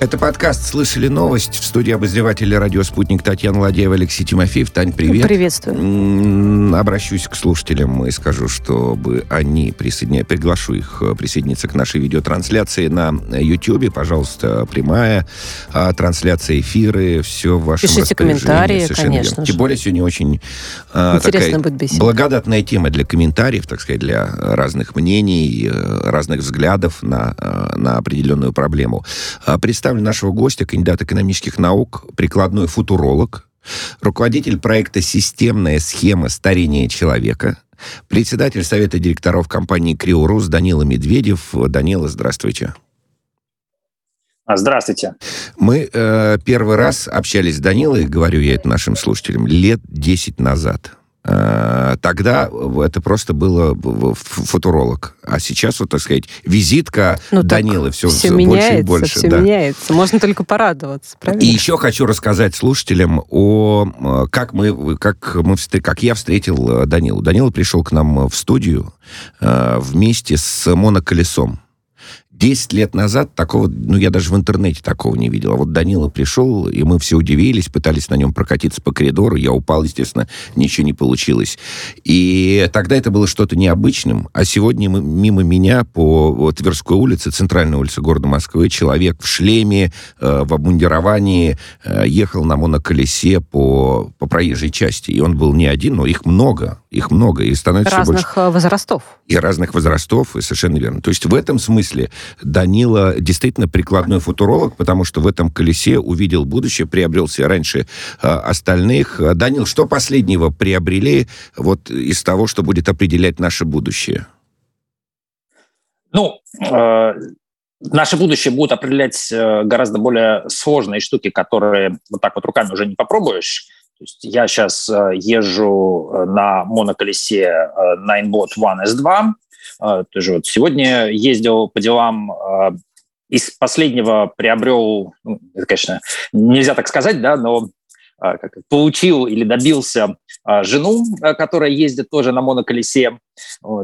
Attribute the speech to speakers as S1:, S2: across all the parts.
S1: Это подкаст «Слышали новость» в студии обозревателя радио «Спутник» Татьяна Ладеева, Алексей Тимофеев. Тань, привет.
S2: Приветствую.
S1: Обращусь к слушателям и скажу, чтобы они присоединя... приглашу их э, присоединиться к нашей видеотрансляции на YouTube. Пожалуйста, прямая а, трансляция эфиры, все в вашем
S2: Пишите комментарии, конечно
S1: верно. Тем более сегодня очень а, такая
S2: будет беседа.
S1: благодатная тема для комментариев, так сказать, для разных мнений, э, разных взглядов на, э, на определенную проблему. А, представь представлю нашего гостя, кандидат экономических наук, прикладной футуролог, руководитель проекта «Системная схема старения человека», председатель Совета директоров компании «Криорус» Данила Медведев. Данила, здравствуйте.
S3: Здравствуйте.
S1: Мы э, первый раз общались с Данилой, говорю я это нашим слушателям, лет 10 назад. Э, тогда это просто было футуролог. А сейчас, вот, так сказать, визитка ну, Данилы все,
S2: все
S1: больше
S2: меняется,
S1: и больше.
S2: Все да. меняется. Можно только порадоваться, правильно?
S1: И еще хочу рассказать слушателям о э, как мы, как мы, как я встретил э, Данилу. Данила пришел к нам в студию вместе с моноколесом. Десять лет назад такого, ну, я даже в интернете такого не видел. А вот Данила пришел, и мы все удивились, пытались на нем прокатиться по коридору. Я упал, естественно, ничего не получилось. И тогда это было что-то необычным. А сегодня мы, мимо меня по Тверской улице, центральной улице города Москвы, человек в шлеме, э, в обмундировании, э, ехал на моноколесе по, по проезжей части. И он был не один, но их много. Их много. И становится
S2: разных
S1: больше.
S2: Э, возрастов.
S1: И разных возрастов, и совершенно верно. То есть в этом смысле Данила действительно прикладной футуролог, потому что в этом колесе увидел будущее, приобрел себе раньше э, остальных. Данил, что последнего приобрели вот из того, что будет определять наше будущее?
S3: Ну, э, наше будущее будет определять э, гораздо более сложные штуки, которые вот так вот руками уже не попробуешь. То есть я сейчас э, езжу э, на моноколесе э, Ninebot One S2, а, тоже вот сегодня ездил по делам, из последнего приобрел, ну, это, конечно, нельзя так сказать, да, но получил или добился жену, которая ездит тоже на моноколесе.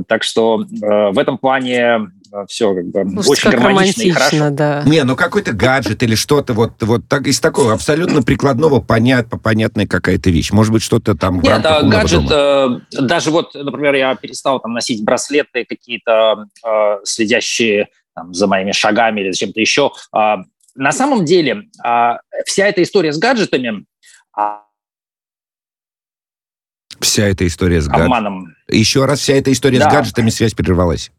S3: Так что в этом плане все как бы Уж очень как гармонично и хорошо.
S2: Да.
S1: Не, ну какой-то гаджет или что-то вот, вот так, из такого абсолютно прикладного понят, понятная какая-то вещь. Может быть, что-то там
S3: Нет, а гаджет, э, даже вот, например, я перестал там носить браслеты какие-то э, следящие там, за моими шагами или чем-то еще. Э, на самом деле э, вся эта история с гаджетами э,
S1: Вся эта история с
S3: гаджетами.
S1: Еще раз, вся эта история да. с гаджетами, связь прервалась.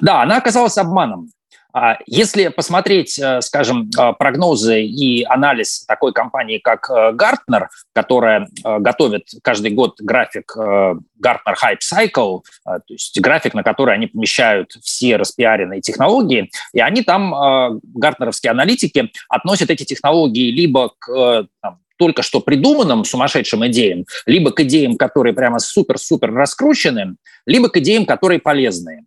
S3: Да, она оказалась обманом. А, если посмотреть, э, скажем, э, прогнозы и анализ такой компании, как Gartner, э, которая готовит каждый год график Gartner Hype Cycle, то есть график, на который они помещают все распиаренные технологии, и они там, гартнеровские аналитики, относят эти технологии либо к там, только что придуманным сумасшедшим идеям, либо к идеям, которые прямо супер-супер раскручены, либо к идеям, которые полезные.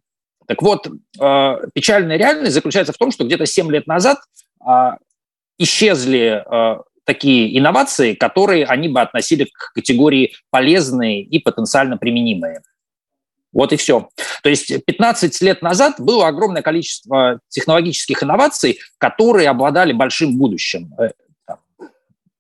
S3: Так вот, э, печальная реальность заключается в том, что где-то 7 лет назад э, исчезли э, такие инновации, которые они бы относили к категории полезные и потенциально применимые. Вот и все. То есть 15 лет назад было огромное количество технологических инноваций, которые обладали большим будущим.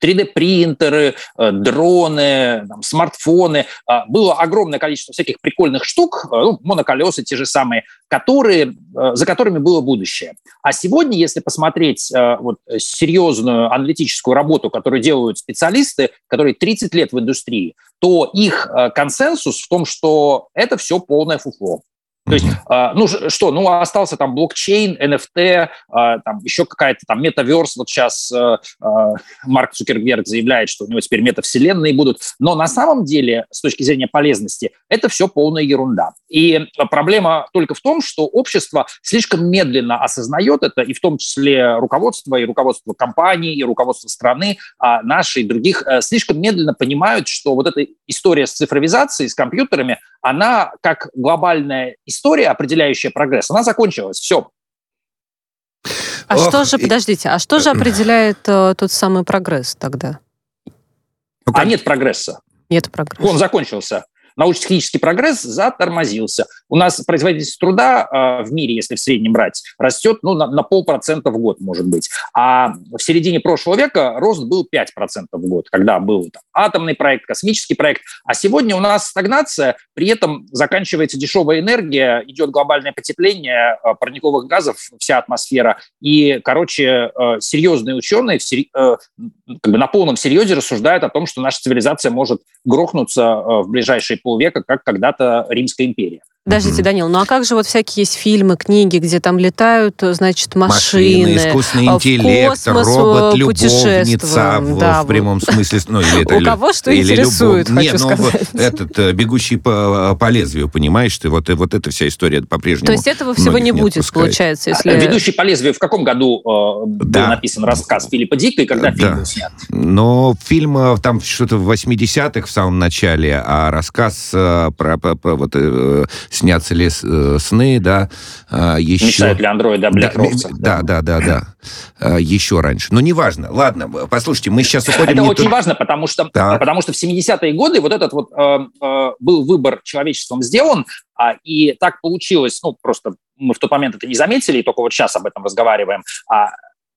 S3: 3D-принтеры, э, дроны, там, смартфоны. А, было огромное количество всяких прикольных штук, э, ну, моноколеса те же самые, которые, э, за которыми было будущее. А сегодня, если посмотреть вот, серьезную аналитическую работу, которую делают специалисты, которые 30 лет в индустрии, то их консенсус в том, что это все полное фуфло. То есть, mm-hmm. ну что, ну остался там блокчейн, NFT, а, там еще какая-то там метаверс. Вот сейчас э, а, Марк Цукерберг заявляет, что у него теперь метавселенные будут. Но на самом деле, с точки зрения полезности, это все полная ерунда. И проблема только в том, что общество слишком медленно осознает это, и в том числе руководство, и руководство компаний, и руководство страны, а наши и других, э, слишком медленно понимают, что вот эта история с цифровизацией, с компьютерами, она как глобальная история, определяющая прогресс, она закончилась. Все.
S2: А Ох, что же, и... подождите, а что же определяет э, тот самый прогресс тогда?
S3: Ну, а нет прогресса.
S2: Нет прогресса.
S3: Он закончился. Научно-технический прогресс затормозился. У нас производительность труда э, в мире, если в среднем брать, растет ну, на, на полпроцента в год, может быть. А в середине прошлого века рост был 5% в год, когда был там, атомный проект, космический проект. А сегодня у нас стагнация, при этом заканчивается дешевая энергия, идет глобальное потепление э, парниковых газов, вся атмосфера. И, короче, э, серьезные ученые как бы на полном серьезе рассуждают о том, что наша цивилизация может грохнуться в ближайшие полвека, как когда-то Римская империя.
S2: Подождите, Данил, ну а как же вот всякие есть фильмы, книги, где там летают, значит, машины, машины
S1: искусственный интеллект, космос, робот-любовница в, да, в прямом смысле.
S2: Ну, или это, У кого что или интересует,
S1: любовь. хочу Нет, ну, этот э, бегущий по, по лезвию, понимаешь ты, вот, вот эта вся история по-прежнему.
S2: То есть этого всего не будет, отпускает. получается, если...
S3: Ведущий по лезвию в каком году э, да. был написан рассказ Филиппа Дика и когда да. фильм был снят?
S1: Но фильм э, там что-то в 80-х в самом начале, а рассказ э, про, про, про вот э, снятся ли э, сны, да,
S3: э, еще... Ли андроиды о
S1: да, да, да, да, да, э, еще раньше. Но неважно. Ладно, послушайте, мы сейчас уходим...
S3: Это очень тут... важно, потому что, потому что в 70-е годы вот этот вот э, э, был выбор человечеством сделан, а, и так получилось, ну, просто мы в тот момент это не заметили, и только вот сейчас об этом разговариваем, а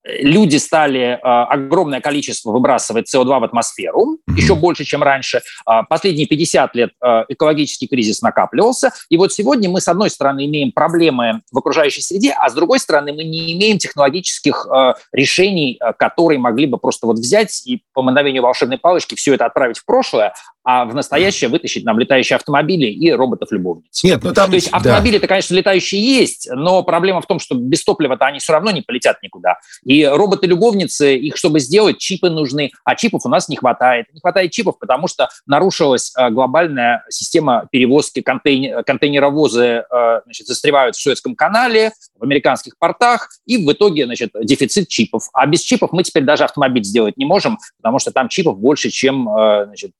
S3: люди стали а, огромное количество выбрасывать СО2 в атмосферу, mm-hmm. еще больше, чем раньше. А, последние 50 лет а, экологический кризис накапливался. И вот сегодня мы, с одной стороны, имеем проблемы в окружающей среде, а с другой стороны, мы не имеем технологических решений, которые могли бы просто вот взять и по мановению волшебной палочки все это отправить в прошлое, а в настоящее вытащить нам летающие автомобили и роботов-любовниц.
S1: Нет, ну там...
S3: То есть автомобили-то, да. конечно, летающие есть, но проблема в том, что без топлива-то они все равно не полетят никуда. И роботы-любовницы, их чтобы сделать, чипы нужны, а чипов у нас не хватает. Не хватает чипов, потому что нарушилась э, глобальная система перевозки контейнер, контейнеровозы, э, значит, застревают в Суэцком канале, в американских портах, и в итоге, значит, дефицит чипов. А без чипов мы теперь даже автомобиль сделать не можем, потому что там чипов больше, чем, э, значит,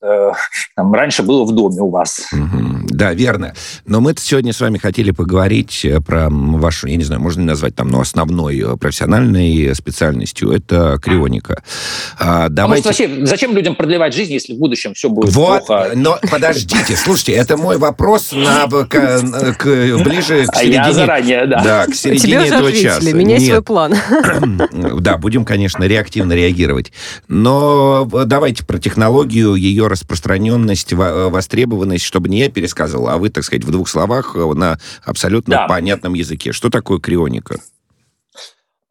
S3: там раньше было в доме у вас.
S1: Угу. Да, верно. Но мы сегодня с вами хотели поговорить э, про вашу, я не знаю, можно ли назвать там, ну, основной э, профессиональной специальностью, это крионика.
S3: А, давайте... а может, вообще, зачем людям продлевать жизнь, если в будущем все будет
S1: вот,
S3: плохо?
S1: но подождите, слушайте, это мой вопрос на, к, к, ближе к середине...
S3: А я заранее, да.
S1: Да, к середине Тебе этого часа.
S2: Меняй Нет. свой план.
S1: Да, будем, конечно, реактивно реагировать. Но давайте про технологию, ее распространенность, востребованность, чтобы не я пересказал рассказывал, а вы, так сказать, в двух словах э, на абсолютно да. понятном языке. Что такое крионика?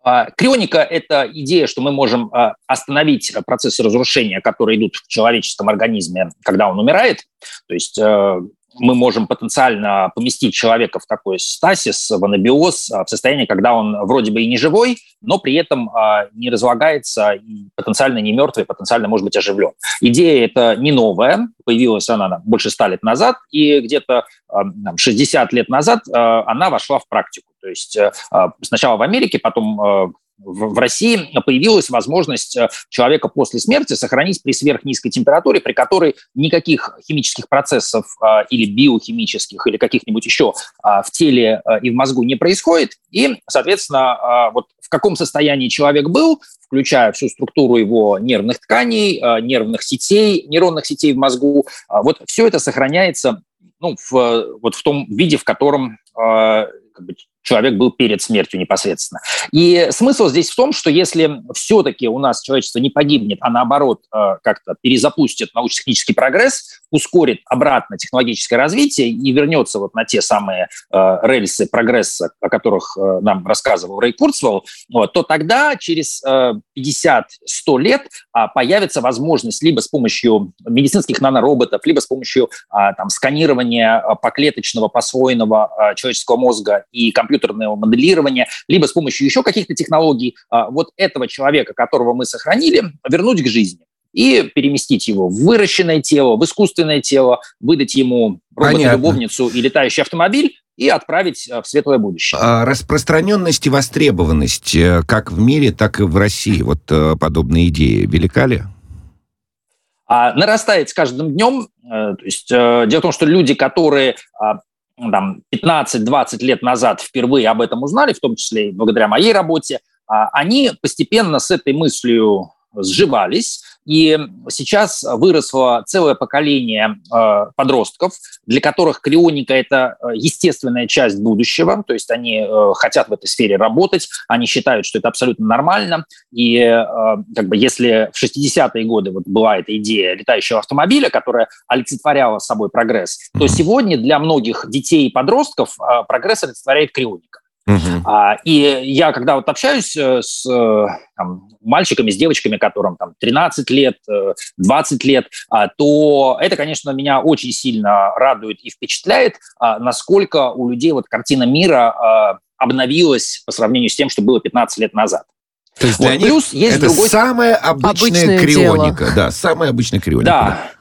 S3: А, крионика – это идея, что мы можем а, остановить процессы разрушения, которые идут в человеческом организме, когда он умирает. То есть э, мы можем потенциально поместить человека в такой стасис, в анабиоз, в состояние, когда он вроде бы и не живой, но при этом а, не разлагается и потенциально не мертвый, потенциально может быть оживлен. Идея эта не новая, появилась она больше ста лет назад, и где-то 60 лет назад а, она вошла в практику. То есть а, сначала в Америке, потом в России появилась возможность э, человека после смерти сохранить при сверхнизкой температуре, при которой никаких химических процессов э, или биохимических, или каких-нибудь еще э, в теле и в мозгу не происходит. И, соответственно, вот в каком состоянии человек был, включая всю структуру его нервных тканей, нервных сетей, нейронных сетей в мозгу, вот все это сохраняется ну, в, вот в том виде, в котором как бы, человек был перед смертью непосредственно. И смысл здесь в том, что если все-таки у нас человечество не погибнет, а наоборот э, как-то перезапустит научно-технический прогресс, ускорит обратно технологическое развитие и вернется вот на те самые э, рельсы прогресса, о которых э, нам рассказывал Рэй Курцвелл, вот, то тогда через 50-100 лет а, появится возможность либо с помощью медицинских нанороботов, либо с помощью а, там, сканирования поклеточного, посвоенного человеческого мозга и компьютерного моделирования, либо с помощью еще каких-то технологий а, вот этого человека, которого мы сохранили, вернуть к жизни и переместить его в выращенное тело, в искусственное тело, выдать ему робота-любовницу и летающий автомобиль, и отправить а, в светлое будущее.
S1: А распространенность и востребованность э, как в мире, так и в России, вот э, подобные идеи, велика ли?
S3: А, нарастает с каждым днем. Э, то есть, дело в том, что люди, которые там, 15-20 лет назад впервые об этом узнали, в том числе и благодаря моей работе, а, они постепенно с этой мыслью сживались, и сейчас выросло целое поколение э, подростков, для которых крионика – это э, естественная часть будущего, то есть они э, хотят в этой сфере работать, они считают, что это абсолютно нормально, и э, как бы если в 60-е годы вот была эта идея летающего автомобиля, которая олицетворяла собой прогресс, то сегодня для многих детей и подростков э, прогресс олицетворяет крионика. Uh-huh. А, и я, когда вот общаюсь э, с э, там, мальчиками, с девочками, которым там 13 лет, 20 э, лет, а, то это, конечно, меня очень сильно радует и впечатляет, а, насколько у людей вот картина мира обновилась по сравнению с тем, что было 15 лет назад.
S1: То есть вот. для Плюс них есть это другой... самая обычная Обычное крионика. Дело. Да, самая обычная крионика.
S3: Да. Да,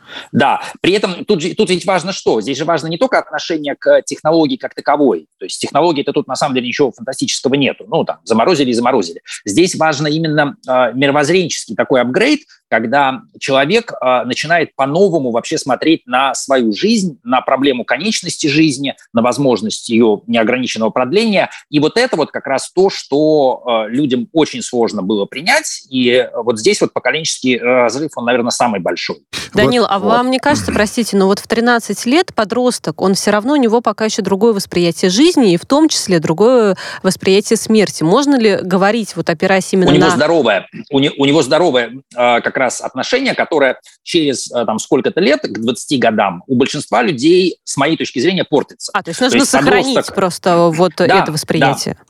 S3: при этом тут, же, тут ведь важно что? Здесь же важно не только отношение к технологии как таковой. То есть технологии-то тут на самом деле ничего фантастического нету. Ну, там, заморозили и заморозили. Здесь важно именно э, мировоззренческий такой апгрейд, когда человек э, начинает по-новому вообще смотреть на свою жизнь, на проблему конечности жизни, на возможность ее неограниченного продления. И вот это вот как раз то, что э, людям очень сложно было принять. И вот здесь вот поколенческий разрыв, он, наверное, самый большой.
S2: Данил, вот, а вот. вам не кажется, простите, но вот в 13 лет подросток, он все равно, у него пока еще другое восприятие жизни, и в том числе другое восприятие смерти. Можно ли говорить, вот опираясь именно
S3: у
S2: на...
S3: Него здоровое, у, не, у него здоровое как раз отношение, которое через э, там сколько-то лет, к 20 годам, у большинства людей, с моей точки зрения, портится.
S2: А, то есть нужно то есть сохранить подросток... просто вот да, это восприятие.
S3: Да.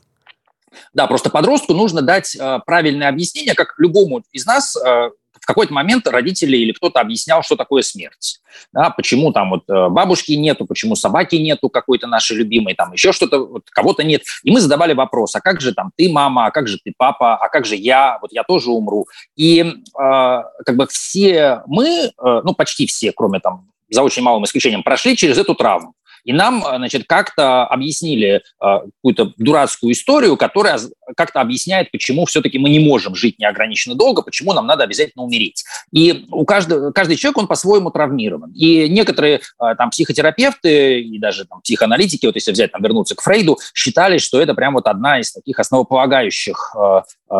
S3: Да, просто подростку нужно дать э, правильное объяснение, как любому из нас э, в какой-то момент родители или кто-то объяснял, что такое смерть. Да, почему там вот э, бабушки нету, почему собаки нету какой-то нашей любимой, там еще что-то, вот кого-то нет. И мы задавали вопрос, а как же там ты мама, а как же ты папа, а как же я, вот я тоже умру. И э, как бы все мы, э, ну почти все, кроме там за очень малым исключением, прошли через эту травму. И нам, э, значит, как-то объяснили э, какую-то дурацкую историю, которая как-то объясняет, почему все-таки мы не можем жить неограниченно долго, почему нам надо обязательно умереть. И у каждого, каждый человек, он по-своему травмирован. И некоторые э, там психотерапевты и даже там психоаналитики, вот если взять, там, вернуться к Фрейду, считали, что это прям вот одна из таких основополагающих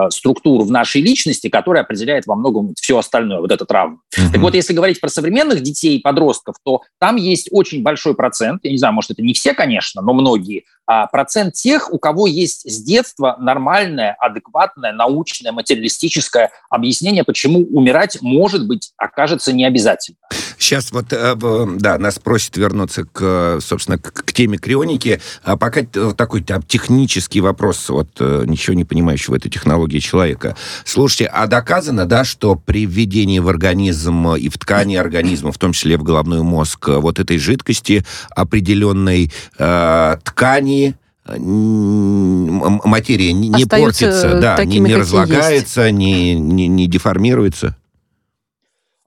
S3: структур в нашей личности, которая определяет во многом все остальное, вот эта травма. Mm-hmm. Так вот, если говорить про современных детей и подростков, то там есть очень большой процент, я не знаю, может, это не все, конечно, но многие, а процент тех, у кого есть с детства нормальное, адекватное, научное, материалистическое объяснение, почему умирать, может быть, окажется не обязательно.
S1: Сейчас вот, э, да, нас просят вернуться к, собственно, к, теме крионики. А пока такой там, технический вопрос, вот э, ничего не понимающего в этой технологии человека. Слушайте, а доказано, да, что при введении в организм и в ткани организма, в том числе в головной мозг, вот этой жидкости определенной э, ткани, материя не, не портится, да, не, не разлагается, не, не, не деформируется?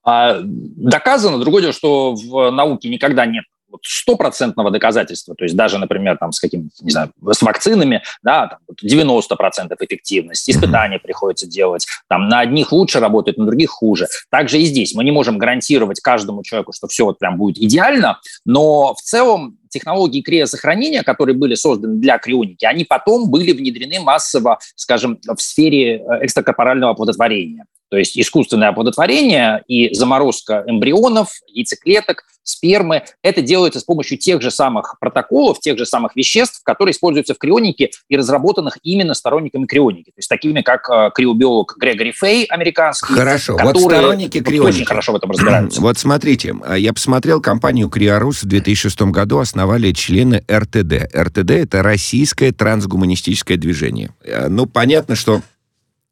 S3: А, доказано. Другое дело, что в науке никогда нет стопроцентного доказательства, то есть даже, например, там с каким не знаю, с вакцинами, да, там 90% эффективность, испытания приходится делать, там на одних лучше работает, на других хуже. Также и здесь мы не можем гарантировать каждому человеку, что все вот прям будет идеально, но в целом технологии криосохранения, которые были созданы для крионики, они потом были внедрены массово, скажем, в сфере э, экстракорпорального оплодотворения. То есть искусственное оплодотворение и заморозка эмбрионов, яйцеклеток, спермы. Это делается с помощью тех же самых протоколов, тех же самых веществ, которые используются в крионике и разработанных именно сторонниками крионики. То есть такими, как э, криобиолог Грегори Фей, американский.
S1: Хорошо, вот сторонники крионики.
S3: Очень хорошо в этом разбираются.
S1: Вот смотрите, а я посмотрел компанию Криорус в 2006 году основали члены РТД. РТД — это Российское трансгуманистическое движение. Э, ну, понятно, что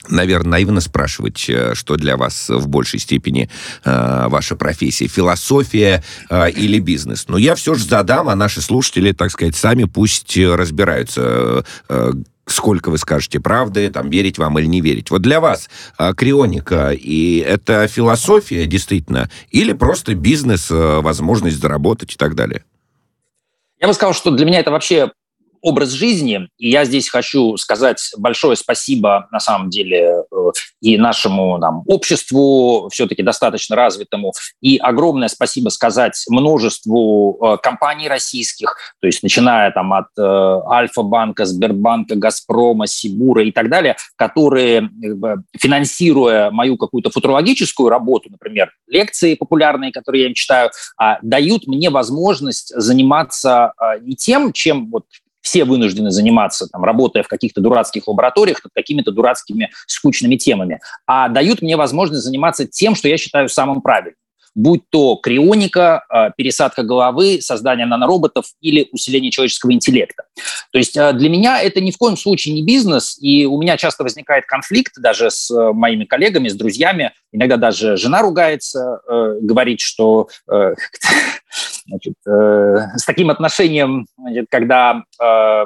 S1: наверное, наивно спрашивать, э, что для вас в большей степени э, ваша профессия, философия э, или бизнес. Но я все же задам, а наши слушатели, так сказать, сами пусть разбираются, э, сколько вы скажете правды, там, верить вам или не верить. Вот для вас э, крионика, и это философия действительно, или просто бизнес, э, возможность заработать и так далее?
S3: Я бы сказал, что для меня это вообще образ жизни. И я здесь хочу сказать большое спасибо, на самом деле, э, и нашему там, обществу, все-таки достаточно развитому, и огромное спасибо сказать множеству э, компаний российских, то есть начиная там от э, Альфа-банка, Сбербанка, Газпрома, Сибура и так далее, которые, финансируя мою какую-то футурологическую работу, например, лекции популярные, которые я им читаю, а, дают мне возможность заниматься а, не тем, чем вот все вынуждены заниматься, там, работая в каких-то дурацких лабораториях над какими-то дурацкими скучными темами, а дают мне возможность заниматься тем, что я считаю самым правильным будь то крионика, а, пересадка головы, создание нанороботов или усиление человеческого интеллекта. То есть а, для меня это ни в коем случае не бизнес, и у меня часто возникает конфликт даже с э, моими коллегами, с друзьями. Иногда даже жена ругается, э, говорит, что э, значит, с таким отношением, значит, когда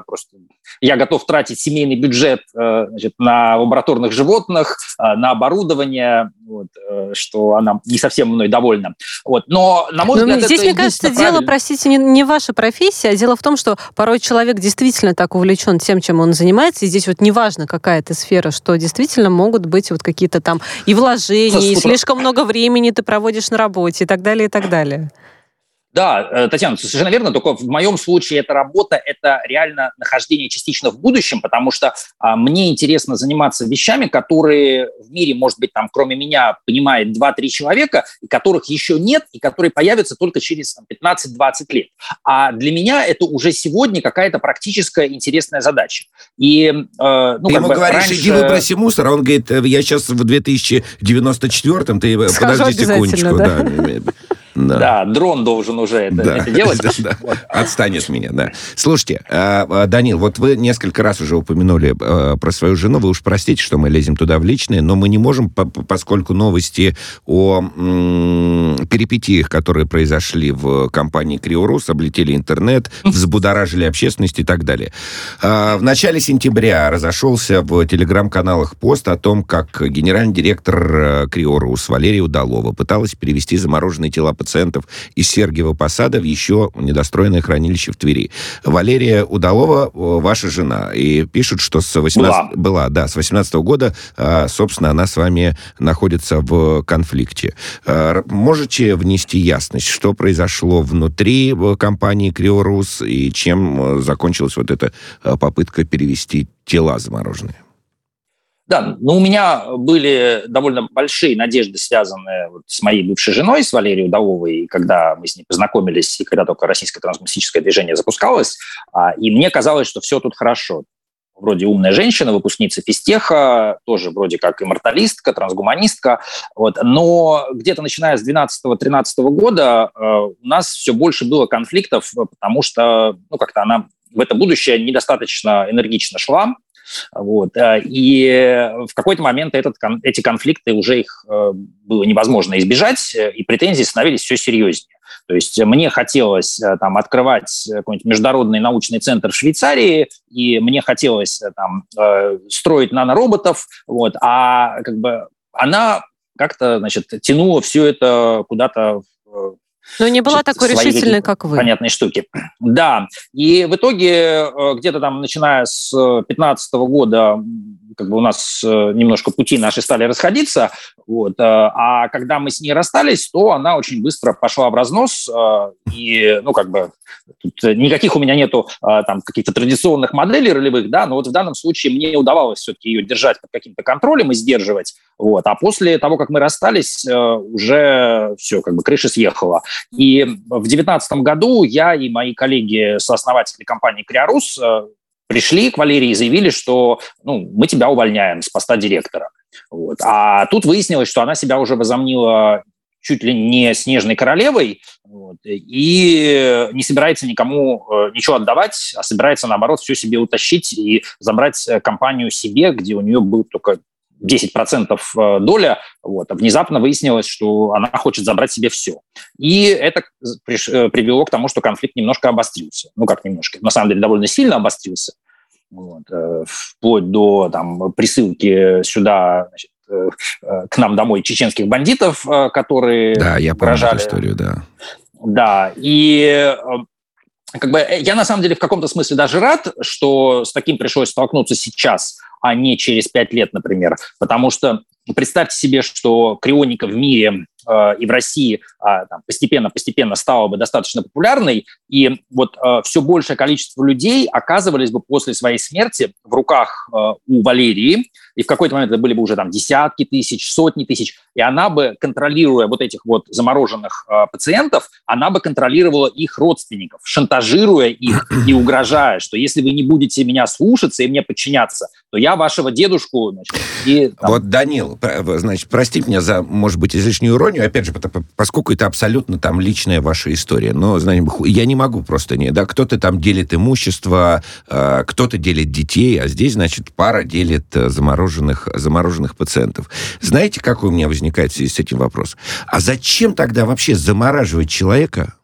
S3: просто я готов тратить семейный бюджет э, значит, на лабораторных животных, э, на оборудование, вот, э, что она не совсем мной довольна. Вот. Но, на мой Но взгляд,
S2: здесь, мне кажется,
S3: правильно.
S2: дело, простите, не, не ваша профессия, а дело в том, что порой человек действительно так увлечен тем, чем он занимается, и здесь вот неважно, какая это сфера, что действительно могут быть вот какие-то там и вложения, и слишком много времени ты проводишь на работе, и так далее, и так далее.
S3: Да, э, Татьяна, совершенно верно, только в моем случае эта работа – это реально нахождение частично в будущем, потому что а, мне интересно заниматься вещами, которые в мире, может быть, там, кроме меня, понимает 2-3 человека, и которых еще нет, и которые появятся только через 15-20 лет. А для меня это уже сегодня какая-то практическая интересная задача. И, э,
S1: ну, ты ему говоришь, раньше... иди выброси мусор, а он говорит, «Э, я сейчас в 2094-м, ты э,
S2: Скажу
S1: подожди секундочку.
S2: Да.
S1: Да.
S3: Да. да, дрон должен уже это, да. это делать. Да,
S1: да. Отстань от меня, да. Слушайте, а, а, Данил, вот вы несколько раз уже упомянули а, про свою жену. Вы уж простите, что мы лезем туда в личное, но мы не можем, поскольку новости о перипетиях, которые произошли в компании Криорус, облетели интернет, взбудоражили общественность и так далее. В начале сентября разошелся в телеграм-каналах пост о том, как генеральный директор Криорус Валерия Удалова пыталась перевести замороженные тела пациентов из Сергиева Посада в еще недостроенное хранилище в Твери. Валерия Удалова, ваша жена, и пишут, что с 18... Была. Была, да, с 18 -го года, а, собственно, она с вами находится в конфликте. А, можете внести ясность, что произошло внутри компании Криорус и чем э, закончилась вот эта попытка перевести тела замороженные?
S3: Да, ну у меня были довольно большие надежды, связанные вот с моей бывшей женой, с Валерией Удаловой, когда мы с ней познакомились, и когда только российское трансгуманистическое движение запускалось, а, и мне казалось, что все тут хорошо. Вроде умная женщина, выпускница физтеха, тоже вроде как имморталистка, трансгуманистка. Вот. Но где-то начиная с 12-13 года э, у нас все больше было конфликтов, потому что ну, как-то она в это будущее недостаточно энергично шла, вот. Э, и в какой-то момент этот, эти конфликты уже их э, было невозможно избежать, э, и претензии становились все серьезнее. То есть мне хотелось там открывать какой-нибудь международный научный центр в Швейцарии, и мне хотелось там строить нанороботов, вот, а как бы она как-то, значит, тянула все это куда-то
S2: но не была такой решительной, как вы.
S3: Понятные штуки. Да. И в итоге э, где-то там, начиная с 2015 года, как бы у нас э, немножко пути наши стали расходиться. Вот. Э, а когда мы с ней расстались, то она очень быстро пошла в разнос. И, ну, как бы, тут никаких у меня нету там каких-то традиционных моделей ролевых, да, но вот в данном случае мне удавалось все-таки ее держать под каким-то контролем и сдерживать. Вот. А после того, как мы расстались, уже все, как бы крыша съехала. И в 2019 году я и мои коллеги, сооснователи компании «Криорус», э, пришли к Валерии и заявили, что ну, мы тебя увольняем с поста директора. Вот. А тут выяснилось, что она себя уже возомнила чуть ли не снежной королевой вот, и не собирается никому э, ничего отдавать, а собирается, наоборот, все себе утащить и забрать э, компанию себе, где у нее был только 10% э, доля, вот, а внезапно выяснилось, что она хочет забрать себе все. И это э, привело к тому, что конфликт немножко обострился. Ну, как немножко, на самом деле довольно сильно обострился. Вот, э, вплоть до там, присылки сюда значит, к нам домой чеченских бандитов, которые
S1: Да, я помню эту историю, да.
S3: Да, и как бы я на самом деле в каком-то смысле даже рад, что с таким пришлось столкнуться сейчас, а не через пять лет, например. Потому что представьте себе, что крионика в мире э, и в России постепенно-постепенно э, стала бы достаточно популярной, и вот э, все большее количество людей оказывались бы после своей смерти в руках э, у Валерии, и в какой-то момент это были бы уже там десятки тысяч, сотни тысяч, и она бы, контролируя вот этих вот замороженных э, пациентов, она бы контролировала их родственников, шантажируя их и угрожая, что если вы не будете меня слушаться и мне подчиняться, то я вашего дедушку... Значит,
S1: и, там... Вот, Данил, значит, простите меня за, может быть, излишнюю иронию, опять же, поскольку это абсолютно там личная ваша история, но, знаете, я не могу просто не, да, кто-то там делит имущество, э, кто-то делит детей, а здесь, значит, пара делит э, замороженных, замороженных пациентов. Знаете, какой у меня возникает в связи с этим вопрос? А зачем тогда вообще замораживать человека,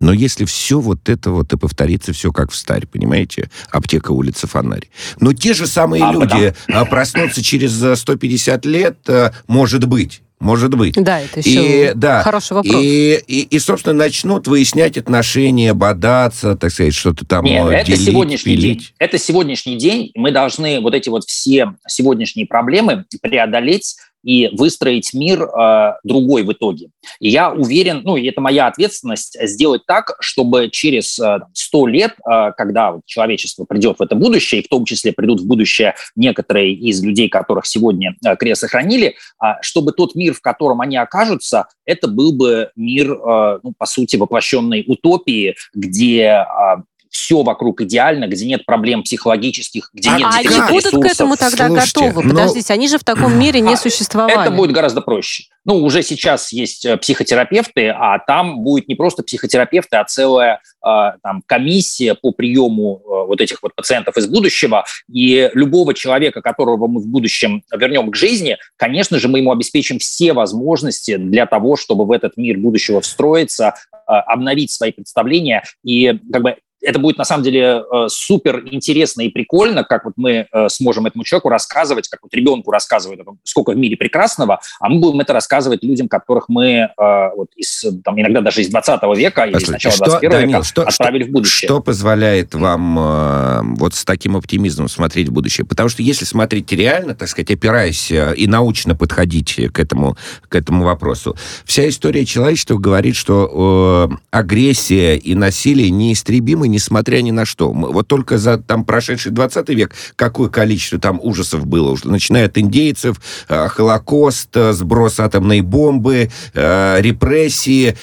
S1: но если все вот это вот и повторится все как в старе, понимаете? Аптека, улица, фонарь. Но те же самые а, люди потому... проснутся через 150 лет, может быть. Может быть.
S2: Да, это еще и, да, хороший вопрос.
S1: И, и, и, собственно, начнут выяснять отношения, бодаться, так сказать, что-то там
S3: Нет, делить, это сегодняшний пилить. день. Это сегодняшний день. Мы должны вот эти вот все сегодняшние проблемы преодолеть и выстроить мир э, другой в итоге. И я уверен, ну, и это моя ответственность, сделать так, чтобы через э, 100 лет, э, когда вот человечество придет в это будущее, и в том числе придут в будущее некоторые из людей, которых сегодня э, крест сохранили, э, чтобы тот мир, в котором они окажутся, это был бы мир, э, ну, по сути, воплощенной утопии, где э, все вокруг идеально, где нет проблем психологических, где а, нет
S2: а они будут к этому тогда Слушайте, готовы? Но... Ну, Подождите, они же в таком мире не а, существовали.
S3: Это будет гораздо проще. Ну, уже сейчас есть э, психотерапевты, а там будет не просто психотерапевты, а целая э, там, комиссия по приему э, вот этих вот пациентов из будущего. И любого человека, которого мы в будущем вернем к жизни, конечно же, мы ему обеспечим все возможности для того, чтобы в этот мир будущего встроиться, обновить свои представления. И как бы это будет на самом деле э, супер интересно и прикольно, как вот мы э, сможем этому человеку рассказывать, как вот ребенку рассказывают, сколько в мире прекрасного, а мы будем это рассказывать людям, которых мы э, вот из, там, иногда даже из 20 века или с начала 21 Данил, века что, отправили
S1: что,
S3: в будущее.
S1: Что позволяет вам вот с таким оптимизмом смотреть в будущее? Потому что если смотреть реально, так сказать, опираясь и научно подходить к этому, к этому вопросу, вся история человечества говорит, что агрессия и насилие неистребимы несмотря ни на что. Вот только за там прошедший 20 век какое количество там ужасов было уже, начиная от индейцев, э, Холокост, э, сброс атомной бомбы, э, репрессии,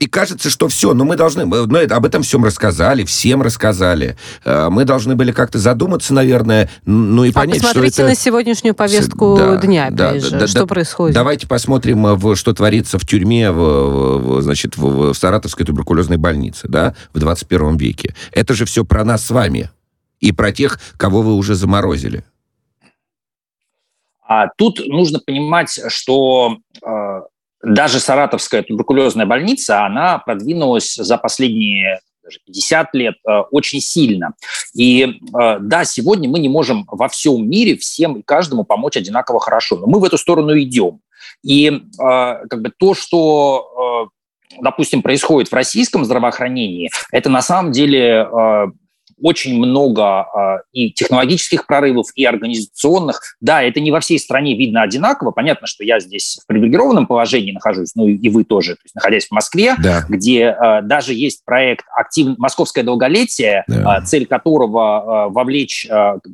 S1: и кажется, что все, но мы должны, мы, ну, об этом всем рассказали, всем рассказали. Мы должны были как-то задуматься, наверное, ну и а понять,
S2: посмотрите
S1: что это...
S2: на сегодняшнюю повестку да, дня, опять да, же, да, что да, происходит.
S1: Давайте посмотрим, в, что творится в тюрьме, в, в, значит, в, в Саратовской туберкулезной больнице, да, в 21 веке. Это же все про нас с вами и про тех, кого вы уже заморозили.
S3: А тут нужно понимать, что э, даже Саратовская туберкулезная больница, она продвинулась за последние даже 50 лет э, очень сильно. И э, да, сегодня мы не можем во всем мире всем и каждому помочь одинаково хорошо, но мы в эту сторону идем. И э, как бы то, что допустим, происходит в российском здравоохранении, это на самом деле очень много э, и технологических прорывов, и организационных. Да, это не во всей стране видно одинаково. Понятно, что я здесь в привилегированном положении нахожусь, ну и вы тоже, то есть, находясь в Москве, да. где э, даже есть проект актив... «Московское долголетие», да. э, цель которого вовлечь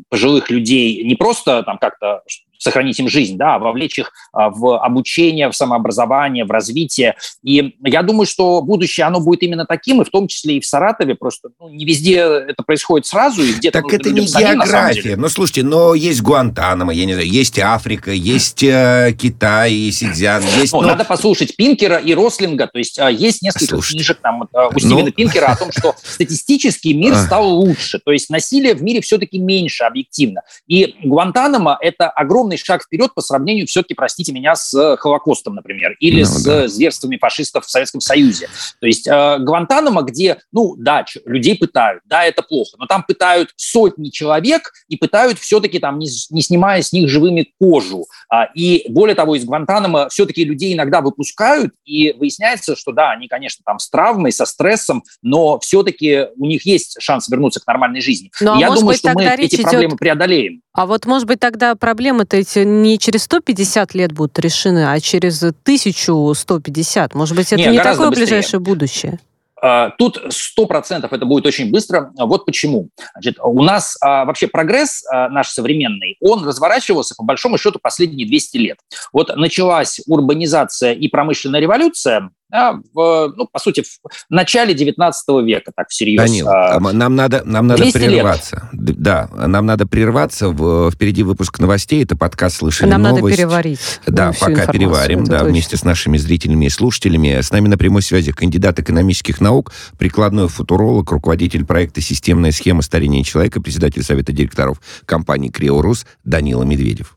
S3: пожилых людей не просто там как-то сохранить им жизнь, да, а вовлечь их а, в обучение, в самообразование, в развитие. И я думаю, что будущее, оно будет именно таким, и в том числе и в Саратове, просто ну, не везде это происходит сразу, и где-то
S1: Так это не самим, география. Ну, слушайте, но есть Гуантанамо, я не знаю, есть Африка, есть э, Китай, Сидзян, есть...
S3: Ну, ну... Надо послушать Пинкера и Рослинга, то есть э, есть несколько Слушайте. книжек там э, у Стивена ну... Пинкера о том, что статистически мир стал лучше, то есть насилие в мире все-таки меньше объективно. И Гуантанамо — это огромное огромный шаг вперед по сравнению, все-таки, простите меня, с Холокостом, например, или ну, с да. зверствами фашистов в Советском Союзе. То есть э, Гвантанамо, где, ну, да, людей пытают, да, это плохо, но там пытают сотни человек и пытают все-таки там, не, не снимая с них живыми кожу. А, и более того, из Гвантанамо все-таки людей иногда выпускают, и выясняется, что да, они, конечно, там с травмой, со стрессом, но все-таки у них есть шанс вернуться к нормальной жизни. Ну, а я думаю, быть, что мы эти проблемы идет... преодолеем.
S2: А вот, может быть, тогда проблемы-то эти не через 150 лет будут решены, а через 1150. Может быть, это не, не такое быстрее. ближайшее будущее?
S3: А, тут сто процентов это будет очень быстро. Вот почему. Значит, у нас а, вообще прогресс а, наш современный, он разворачивался по большому счету последние 200 лет. Вот началась урбанизация и промышленная революция, да, в, ну, по сути, в начале 19 века, так всерьез.
S1: Данил, а, нам надо, нам надо прерваться. Лет. Да, нам надо прерваться. В, впереди выпуск новостей. Это подкаст «Слышали
S2: нам
S1: новость».
S2: надо переварить.
S1: Да, пока переварим, да, точно. вместе с нашими зрителями и слушателями. С нами на прямой связи кандидат экономических наук, прикладной футуролог, руководитель проекта «Системная схема старения человека», председатель Совета директоров компании «Криорус» Данила Медведев.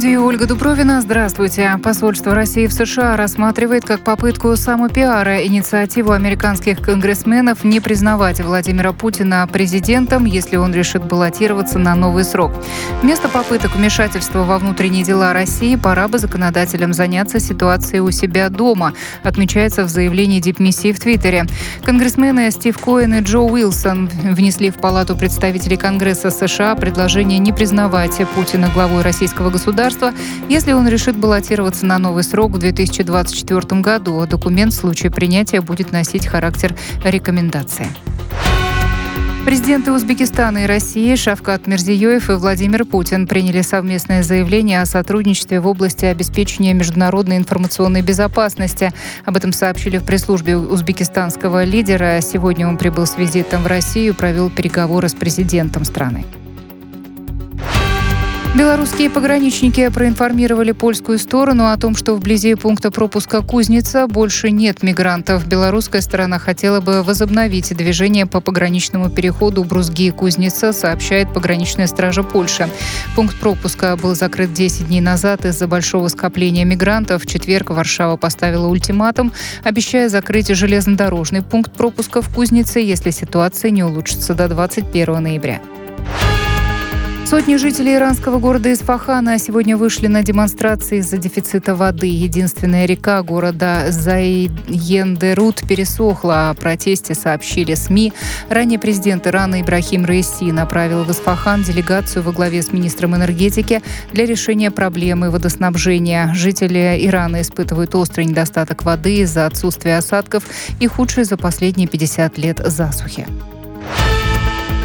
S4: студии Ольга Дубровина. Здравствуйте. Посольство России в США рассматривает как попытку самопиара инициативу американских конгрессменов не признавать Владимира Путина президентом, если он решит баллотироваться на новый срок. Вместо попыток вмешательства во внутренние дела России пора бы законодателям заняться ситуацией у себя дома, отмечается в заявлении дипмиссии в Твиттере. Конгрессмены Стив Коэн и Джо Уилсон внесли в Палату представителей Конгресса США предложение не признавать Путина главой российского государства государства, если он решит баллотироваться на новый срок в 2024 году. Документ в случае принятия будет носить характер рекомендации. Президенты Узбекистана и России Шавкат Мирзиёев и Владимир Путин приняли совместное заявление о сотрудничестве в области обеспечения международной информационной безопасности. Об этом сообщили в пресс-службе узбекистанского лидера. Сегодня он прибыл с визитом в Россию, провел переговоры с президентом страны. Белорусские пограничники проинформировали польскую сторону о том, что вблизи пункта пропуска Кузница больше нет мигрантов. Белорусская сторона хотела бы возобновить движение по пограничному переходу Брузги-Кузница, сообщает пограничная стража Польши. Пункт пропуска был закрыт 10 дней назад из-за большого скопления мигрантов. В четверг Варшава поставила ультиматум, обещая закрыть железнодорожный пункт пропуска в Кузнице, если ситуация не улучшится до 21 ноября. Сотни жителей иранского города Исфахана сегодня вышли на демонстрации из-за дефицита воды. Единственная река города Зайендерут пересохла. О протесте сообщили СМИ. Ранее президент Ирана Ибрахим Раиси направил в Исфахан делегацию во главе с министром энергетики для решения проблемы водоснабжения. Жители Ирана испытывают острый недостаток воды из-за отсутствия осадков и худшей за последние 50 лет засухи.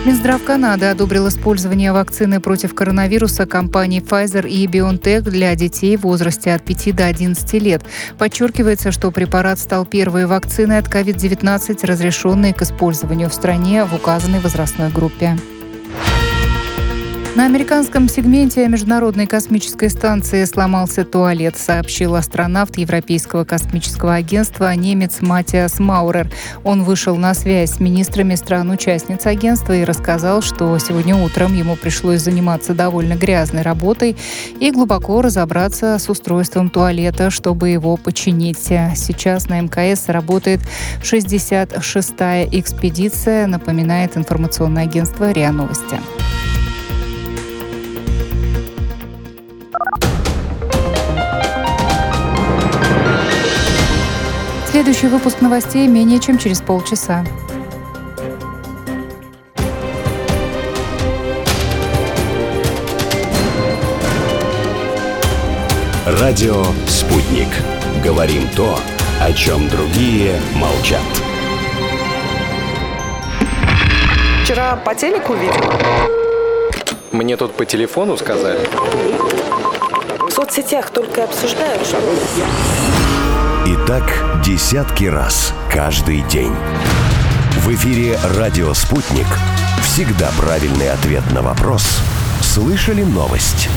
S4: Минздрав Канады одобрил использование вакцины против коронавируса компаний Pfizer и BioNTech для детей в возрасте от 5 до 11 лет. Подчеркивается, что препарат стал первой вакциной от COVID-19, разрешенной к использованию в стране в указанной возрастной группе. На американском сегменте Международной космической станции сломался туалет, сообщил астронавт Европейского космического агентства немец Матиас Маурер. Он вышел на связь с министрами стран-участниц агентства и рассказал, что сегодня утром ему пришлось заниматься довольно грязной работой и глубоко разобраться с устройством туалета, чтобы его починить. Сейчас на МКС работает 66-я экспедиция, напоминает информационное агентство РИА Новости. Следующий выпуск новостей менее чем через полчаса.
S5: Радио «Спутник». Говорим то, о чем другие молчат.
S6: Вчера по телеку видел.
S7: Мне тут по телефону сказали.
S6: В соцсетях только обсуждают, что...
S5: И так десятки раз каждый день. В эфире «Радио Спутник». Всегда правильный ответ на вопрос – Слышали новость?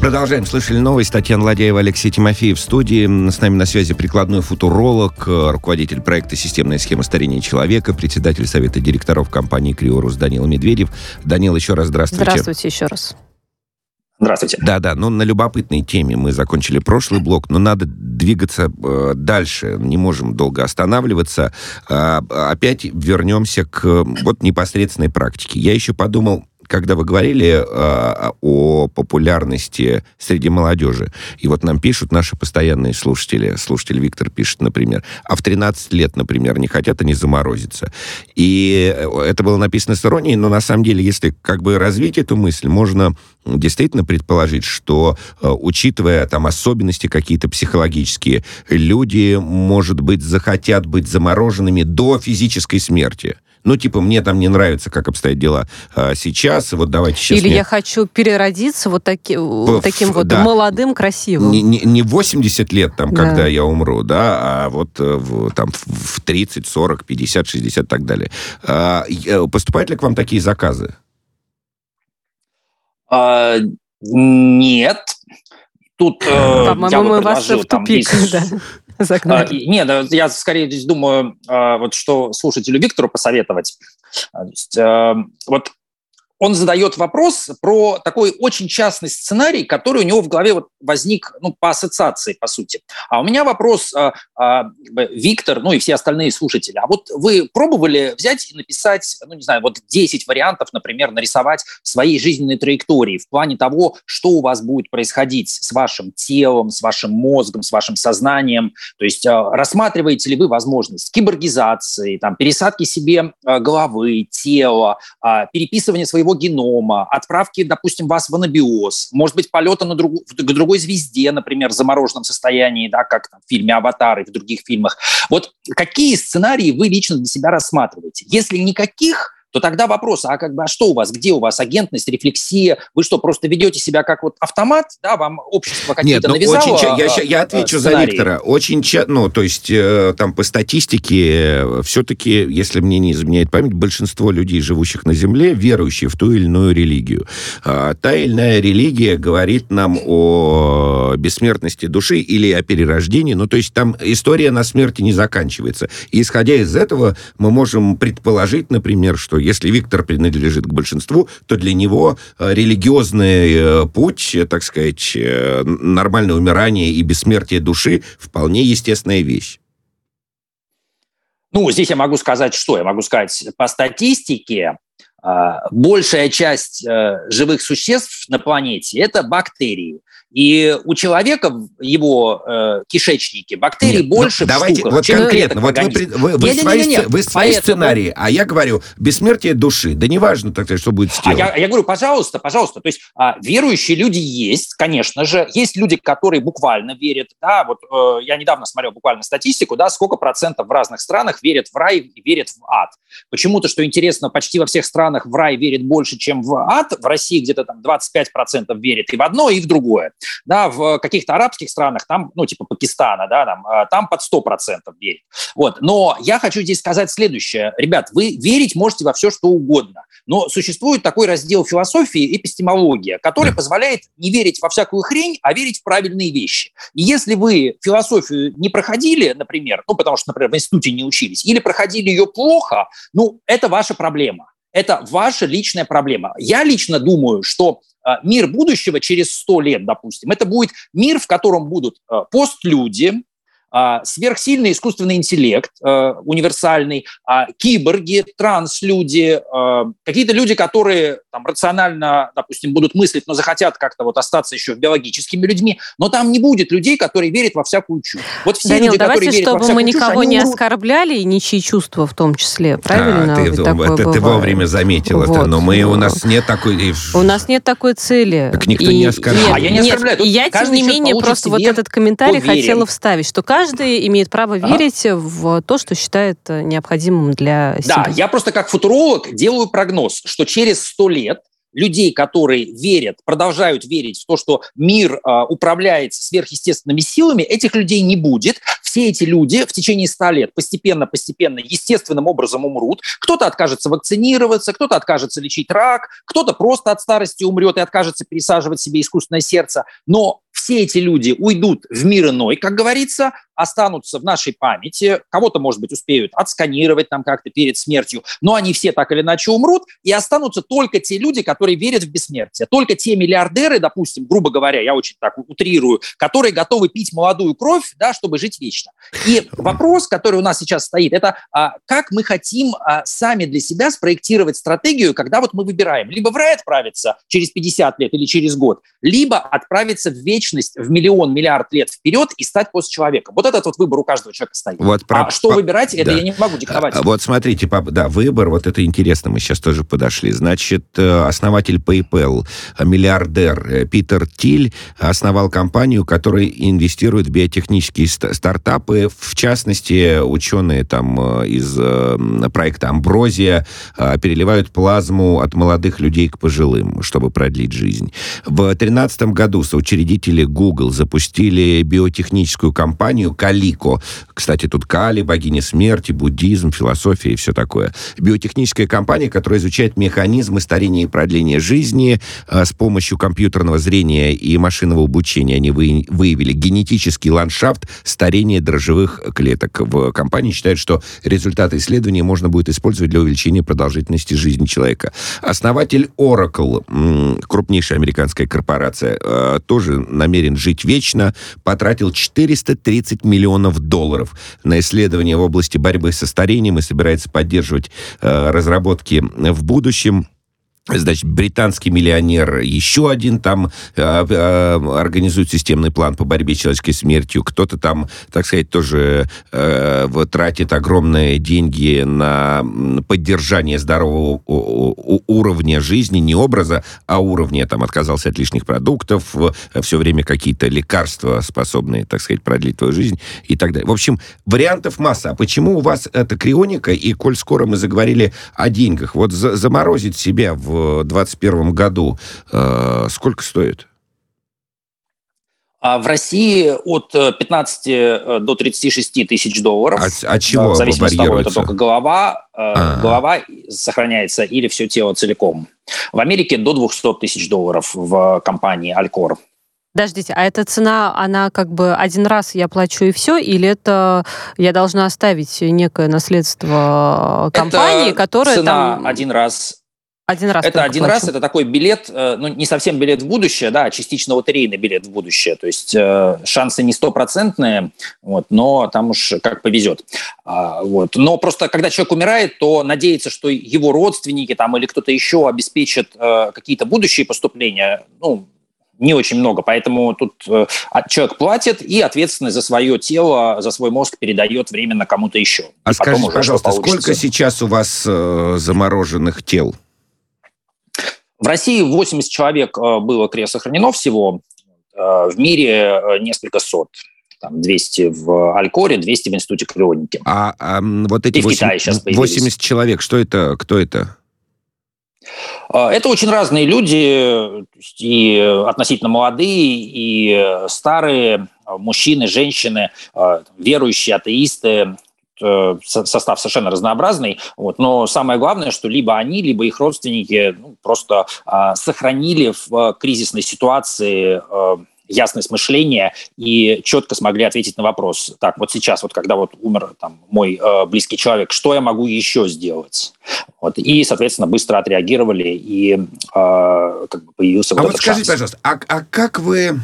S1: Продолжаем. Слышали новость. Татьяна Ладяева, Алексей Тимофеев в студии. С нами на связи прикладной футуролог, э, руководитель проекта «Системная схема старения человека», председатель Совета директоров компании «Криорус» Данил Медведев. Данил, еще раз здравствуйте.
S2: Здравствуйте еще раз.
S3: Здравствуйте.
S1: Да, да, но на любопытной теме мы закончили прошлый блок, но надо двигаться э, дальше, не можем долго останавливаться. Э, опять вернемся к вот непосредственной практике. Я еще подумал, когда вы говорили э, о популярности среди молодежи, и вот нам пишут наши постоянные слушатели, слушатель Виктор пишет, например, а в 13 лет, например, не хотят они заморозиться. И это было написано с иронией, но на самом деле, если как бы развить эту мысль, можно действительно предположить, что, э, учитывая там особенности какие-то психологические, люди, может быть, захотят быть замороженными до физической смерти. Ну, типа, мне там не нравится, как обстоят дела а, сейчас, вот давайте сейчас...
S2: Или
S1: мне...
S2: я хочу переродиться вот, таки, вот таким вот
S1: да.
S2: молодым, красивым.
S1: Не, не, не 80 лет, там,
S2: Да.
S1: когда я умру, да, а вот э, в, там, в 30, 40, 50, 60 и так далее. А, э, поступают ли к вам такие заказы?
S3: А, нет. Тут э,
S2: По-моему, мы вас в
S3: там
S2: тупик
S3: есть-
S2: да,
S3: А,
S2: загнали.
S3: и- Нет, я скорее здесь думаю, а, вот что слушателю Виктору посоветовать. А, то есть, а, Вот он задает вопрос про такой очень частный сценарий, который у него в голове вот возник ну, по ассоциации, по сути. А у меня вопрос, как бы, Виктор, ну и все остальные слушатели, а вот вы пробовали взять и написать, ну не знаю, вот 10 вариантов, например, нарисовать своей жизненной траектории в плане того, что у вас будет происходить с вашим телом, с вашим мозгом, с вашим сознанием, то есть а, рассматриваете ли вы возможность киборгизации, там, пересадки себе а, головы, тела, а, переписывания своего генома, отправки, допустим, вас в анабиоз, может быть, полета на в- к другой звезде, например, в замороженном состоянии, да, как там, в фильме «Аватар» и в других фильмах. Вот какие сценарии вы лично для себя рассматриваете? Если никаких, то тогда вопрос, а как бы, а что у вас, где у вас агентность, рефлексия? Вы что, просто ведете себя как вот автомат, да, вам общество
S1: Нет,
S3: какие-то
S1: ну
S3: навязало?
S1: очень ча- я,
S3: а,
S1: я
S3: а,
S1: отвечу за
S3: сценарии?
S1: Виктора. Очень ча- ну, то есть, э, там по статистике, все-таки, если мне не изменяет память, большинство людей, живущих на Земле, верующие в ту или иную религию. А, та или иная религия говорит нам о бессмертности души или о перерождении. Ну, то есть, там история на смерти не заканчивается. И исходя из этого, мы можем предположить, например, что если Виктор принадлежит к большинству, то для него э, религиозный э, путь, э, так сказать, нормальное умирание и бессмертие души вполне естественная вещь.
S3: Ну, здесь я могу сказать, что? Я могу сказать, по статистике, большая часть э, живых существ на планете – это бактерии. И у человека в его э, кишечнике бактерий
S1: Нет, ну,
S3: больше в
S1: давайте
S3: штуках,
S1: вот
S3: чем
S1: конкретно. Вот вы, вы, вы
S3: Не-не-не-не,
S1: свои, сц- вы свои
S3: поэтому-
S1: сценарии, а я говорю, бессмертие души. Да неважно, так сказать, что будет с
S3: А
S1: телом.
S3: я, я говорю, пожалуйста, пожалуйста. То есть а, верующие люди есть, конечно же. Есть люди, которые буквально верят. Да, вот э, я недавно смотрел буквально статистику, да, сколько процентов в разных странах верят в рай и верят в ад. Почему-то, что интересно, почти во всех странах в рай верит больше, чем в ад. В России где-то там 25% верит и в одно, и в другое. Да, в каких-то арабских странах, там, ну, типа Пакистана, да, там, а, там под 100% верит. Вот. Но я хочу здесь сказать следующее. Ребят, вы верить можете во все, что угодно. Но существует такой раздел философии эпистемология, который позволяет не верить во всякую хрень, а верить в правильные вещи. И если вы философию не проходили, например, ну, потому что, например, в институте не учились, или проходили ее плохо, ну, это ваша проблема. Это ваша личная проблема. Я лично думаю, что э, мир будущего через 100 лет, допустим, это будет мир, в котором будут э, постлюди, а, сверхсильный искусственный интеллект, э, универсальный, а, киборги, транслюди, э, какие-то люди, которые там, рационально, допустим, будут мыслить, но захотят как-то вот остаться еще биологическими людьми, но там не будет людей, которые верят во всякую чушь. Вот все
S2: Данил,
S3: люди, которые
S2: давайте,
S3: верят во
S2: чтобы мы
S3: всякую чушь,
S2: никого не
S3: умрут.
S2: оскорбляли, и ничьи чувства в том числе, правильно?
S1: А, ты,
S2: Вот такое
S1: это ты вовремя заметил это,
S2: Вот.
S1: но мы, у нас нет такой...
S2: У нас нет такой цели.
S1: Так никто не оскорбляет.
S3: А я не
S2: нет,
S3: оскорбляю.
S2: И
S3: Тут
S2: я, тем не менее, просто вот этот комментарий
S3: по вере.
S2: хотела вставить, что каждый имеет право верить в то, что считает э, необходимым для
S3: Да,
S2: себя.
S3: я просто как футуролог делаю прогноз, что через 100 лет людей, которые верят, продолжают верить в то, что мир э, управляется сверхъестественными силами, этих людей не будет. Все эти люди в течение 100 лет постепенно-постепенно естественным образом умрут. Кто-то откажется вакцинироваться, кто-то откажется лечить рак, кто-то просто от старости умрет и откажется пересаживать себе искусственное сердце. Но все эти люди уйдут в мир иной, как говорится, останутся в нашей памяти, кого-то, может быть, успеют отсканировать там как-то перед смертью, но они все так или иначе умрут, и останутся только те люди, которые верят в бессмертие. Только те миллиардеры, допустим, грубо говоря, я очень так утрирую, которые готовы пить молодую кровь, да, чтобы жить вечно. И вопрос, который у нас сейчас стоит, это а, как мы хотим а, сами для себя спроектировать стратегию, когда вот мы выбираем либо в рай отправиться через 50 лет или через год, либо отправиться в вечность, в миллион, миллиард лет вперед и стать постчеловеком. Вот вот этот вот выбор у каждого человека стоит. Вот про... А что выбирать, это да. я не могу диктовать.
S1: А, вот смотрите, пап, да, выбор, вот это интересно, мы сейчас тоже подошли. Значит, э, основатель PayPal, миллиардер э, Питер Тиль основал компанию, которая инвестирует в биотехнические стартапы, в частности, ученые там э, из проекта Амброзия переливают плазму от молодых людей к пожилым, чтобы продлить жизнь. В 2013 году соучредители Google запустили биотехническую компанию Калико. Кстати, тут Кали, богиня смерти, буддизм, философия и все такое. Биотехническая компания, которая изучает механизмы старения и продления жизни а, с помощью компьютерного зрения и машинного обучения. Они вы, выявили генетический ландшафт старения дрожжевых клеток. В компании считают, что результаты исследования можно будет использовать для увеличения продолжительности жизни человека. Основатель Oracle, крупнейшая американская корпорация, а, тоже намерен жить вечно, потратил 430 миллионов долларов. На исследования в области борьбы со старением и собирается поддерживать э, разработки в будущем значит, британский миллионер, еще один там э, э, организует системный план по борьбе с человеческой смертью, кто-то там, так сказать, тоже э, тратит огромные деньги на поддержание здорового уровня жизни, не образа, а уровня, там, отказался от лишних продуктов, все время какие-то лекарства, способные, так сказать, продлить твою жизнь и так далее. В общем, вариантов масса. А почему у вас это крионика, и коль скоро мы заговорили о деньгах, вот за заморозить себя в 2021 году э, сколько стоит?
S3: А в России от 15 э, э, до 36 тысяч долларов.
S1: От, от чего
S3: В зависимости от того, это только голова, а. голова сохраняется или все тело целиком. В Америке до 200 тысяч долларов в компании Алькор.
S2: Подождите, а эта цена, она как бы один раз я плачу и все, или это я должна оставить некое наследство компании, это которая
S3: цена
S2: там...
S3: один раз
S2: один раз.
S3: Это один раз, это такой билет, э, ну, не совсем билет в будущее, да, а частично лотерейный билет в будущее. То есть э, шансы не стопроцентные, вот, но там уж как повезет. А, вот. Но просто когда человек умирает, то надеяться, что его родственники там или кто-то еще обеспечат э, какие-то будущие поступления, ну, не очень много. Поэтому тут э, а, человек платит и ответственность за свое тело, за свой мозг передает временно кому-то еще.
S1: А скажите, пожалуйста, сколько сейчас у вас э, замороженных тел?
S3: В России 80 человек э, было криосохранено всего, э, в мире э, несколько сот. Там 200 в Алькоре, 200 в Институте крионики.
S1: А, а вот эти 8, 80 человек, что это, кто это?
S3: Это очень разные люди, и относительно молодые, и старые, мужчины, женщины, верующие, атеисты, состав совершенно разнообразный, вот, но самое главное, что либо они, либо их родственники ну, просто э, сохранили в э, кризисной ситуации э, ясность мышления и четко смогли ответить на вопрос. Так, вот сейчас, вот когда вот умер там, мой э, близкий человек, что я могу еще сделать? Вот, и, соответственно, быстро отреагировали, и э, как бы появился
S1: а вот, вот скажите, шанс. пожалуйста, а, а как вы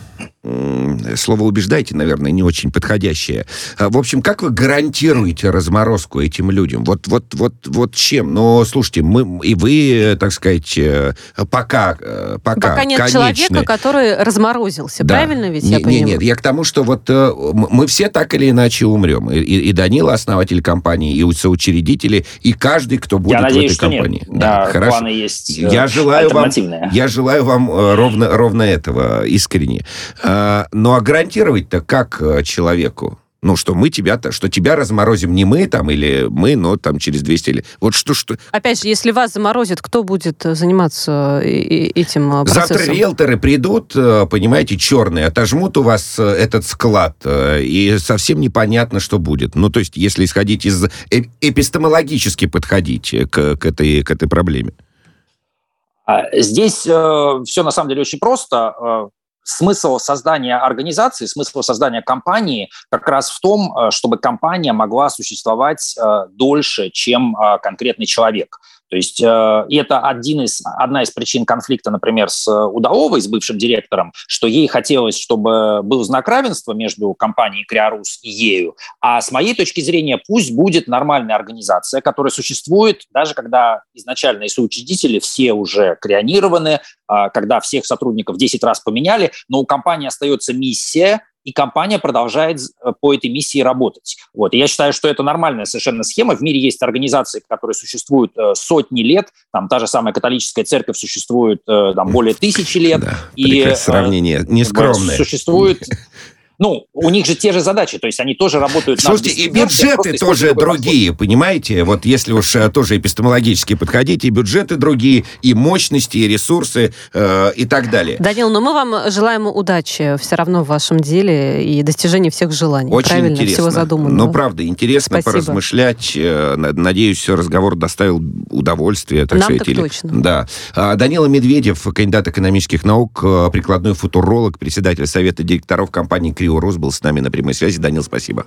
S1: слово убеждаете, наверное, не очень подходящее. А, в общем, как вы гарантируете разморозку этим людям? Вот, вот, вот, вот чем? Ну, слушайте, мы и вы, так сказать, э, пока, э, пока,
S2: пока нет конечны. человека, который разморозился, да. правильно ведь не, я понимаю?
S1: Нет, нет, я к тому, что вот э, мы все так или иначе умрем. И, и Данила, основатель компании, и соучредители, и каждый, кто будет я надеюсь, в этой компании.
S3: Нет. Да, да, хорошо. Планы есть
S1: я желаю вам, я желаю вам ровно, ровно этого искренне. А, ну а гарантировать-то как э, человеку? Ну, что мы тебя, что тебя разморозим не мы там, или мы, но там через 200 лет. Вот что, что...
S2: Опять же, если вас заморозит, кто будет э, заниматься э, этим процессом?
S1: Завтра риэлторы придут, понимаете, черные, отожмут у вас этот склад, и совсем непонятно, что будет. Ну, то есть, если исходить из... эпистемологически подходить к, к, этой, к этой проблеме.
S3: А, здесь э, все на самом деле очень просто. Смысл создания организации, смысл создания компании как раз в том, э, чтобы компания могла существовать э, дольше, чем э, конкретный человек. То есть э, это один из, одна из причин конфликта, например, с Удаловой, с бывшим директором, что ей хотелось, чтобы был знак равенства между компанией Криорус и ею. А с моей точки зрения, пусть будет нормальная организация, которая существует, даже когда изначальные соучредители все уже крионированы, э, когда всех сотрудников 10 раз поменяли, но у компании остается миссия, и компания продолжает э, по этой миссии работать. Вот. И я считаю, что это нормальная совершенно схема. В мире есть организации, которые существуют э, сотни лет. Там та же самая католическая церковь существует э, там, более тысячи лет.
S1: Да, и сравнение нескромное.
S3: Существует ну, у них же те же задачи, то есть они тоже работают
S1: Слушайте, и бюджеты тоже другие, подход. понимаете? Вот если уж э, тоже эпистемологически подходить, и бюджеты другие, и мощности, и ресурсы, э, и так далее.
S2: Данил, но мы вам желаем удачи все равно в вашем деле и достижения всех желаний.
S1: Очень
S2: Правильно,
S1: интересно.
S2: всего задуманного.
S1: Ну, правда, интересно Спасибо. поразмышлять. Э, надеюсь, разговор доставил удовольствие.
S2: Так Нам сказать, так или... точно.
S1: Да. А, Данила Медведев, кандидат экономических наук, прикладной футуролог, председатель Совета директоров компании «Крио Рус был с нами на прямой связи. Данил, спасибо.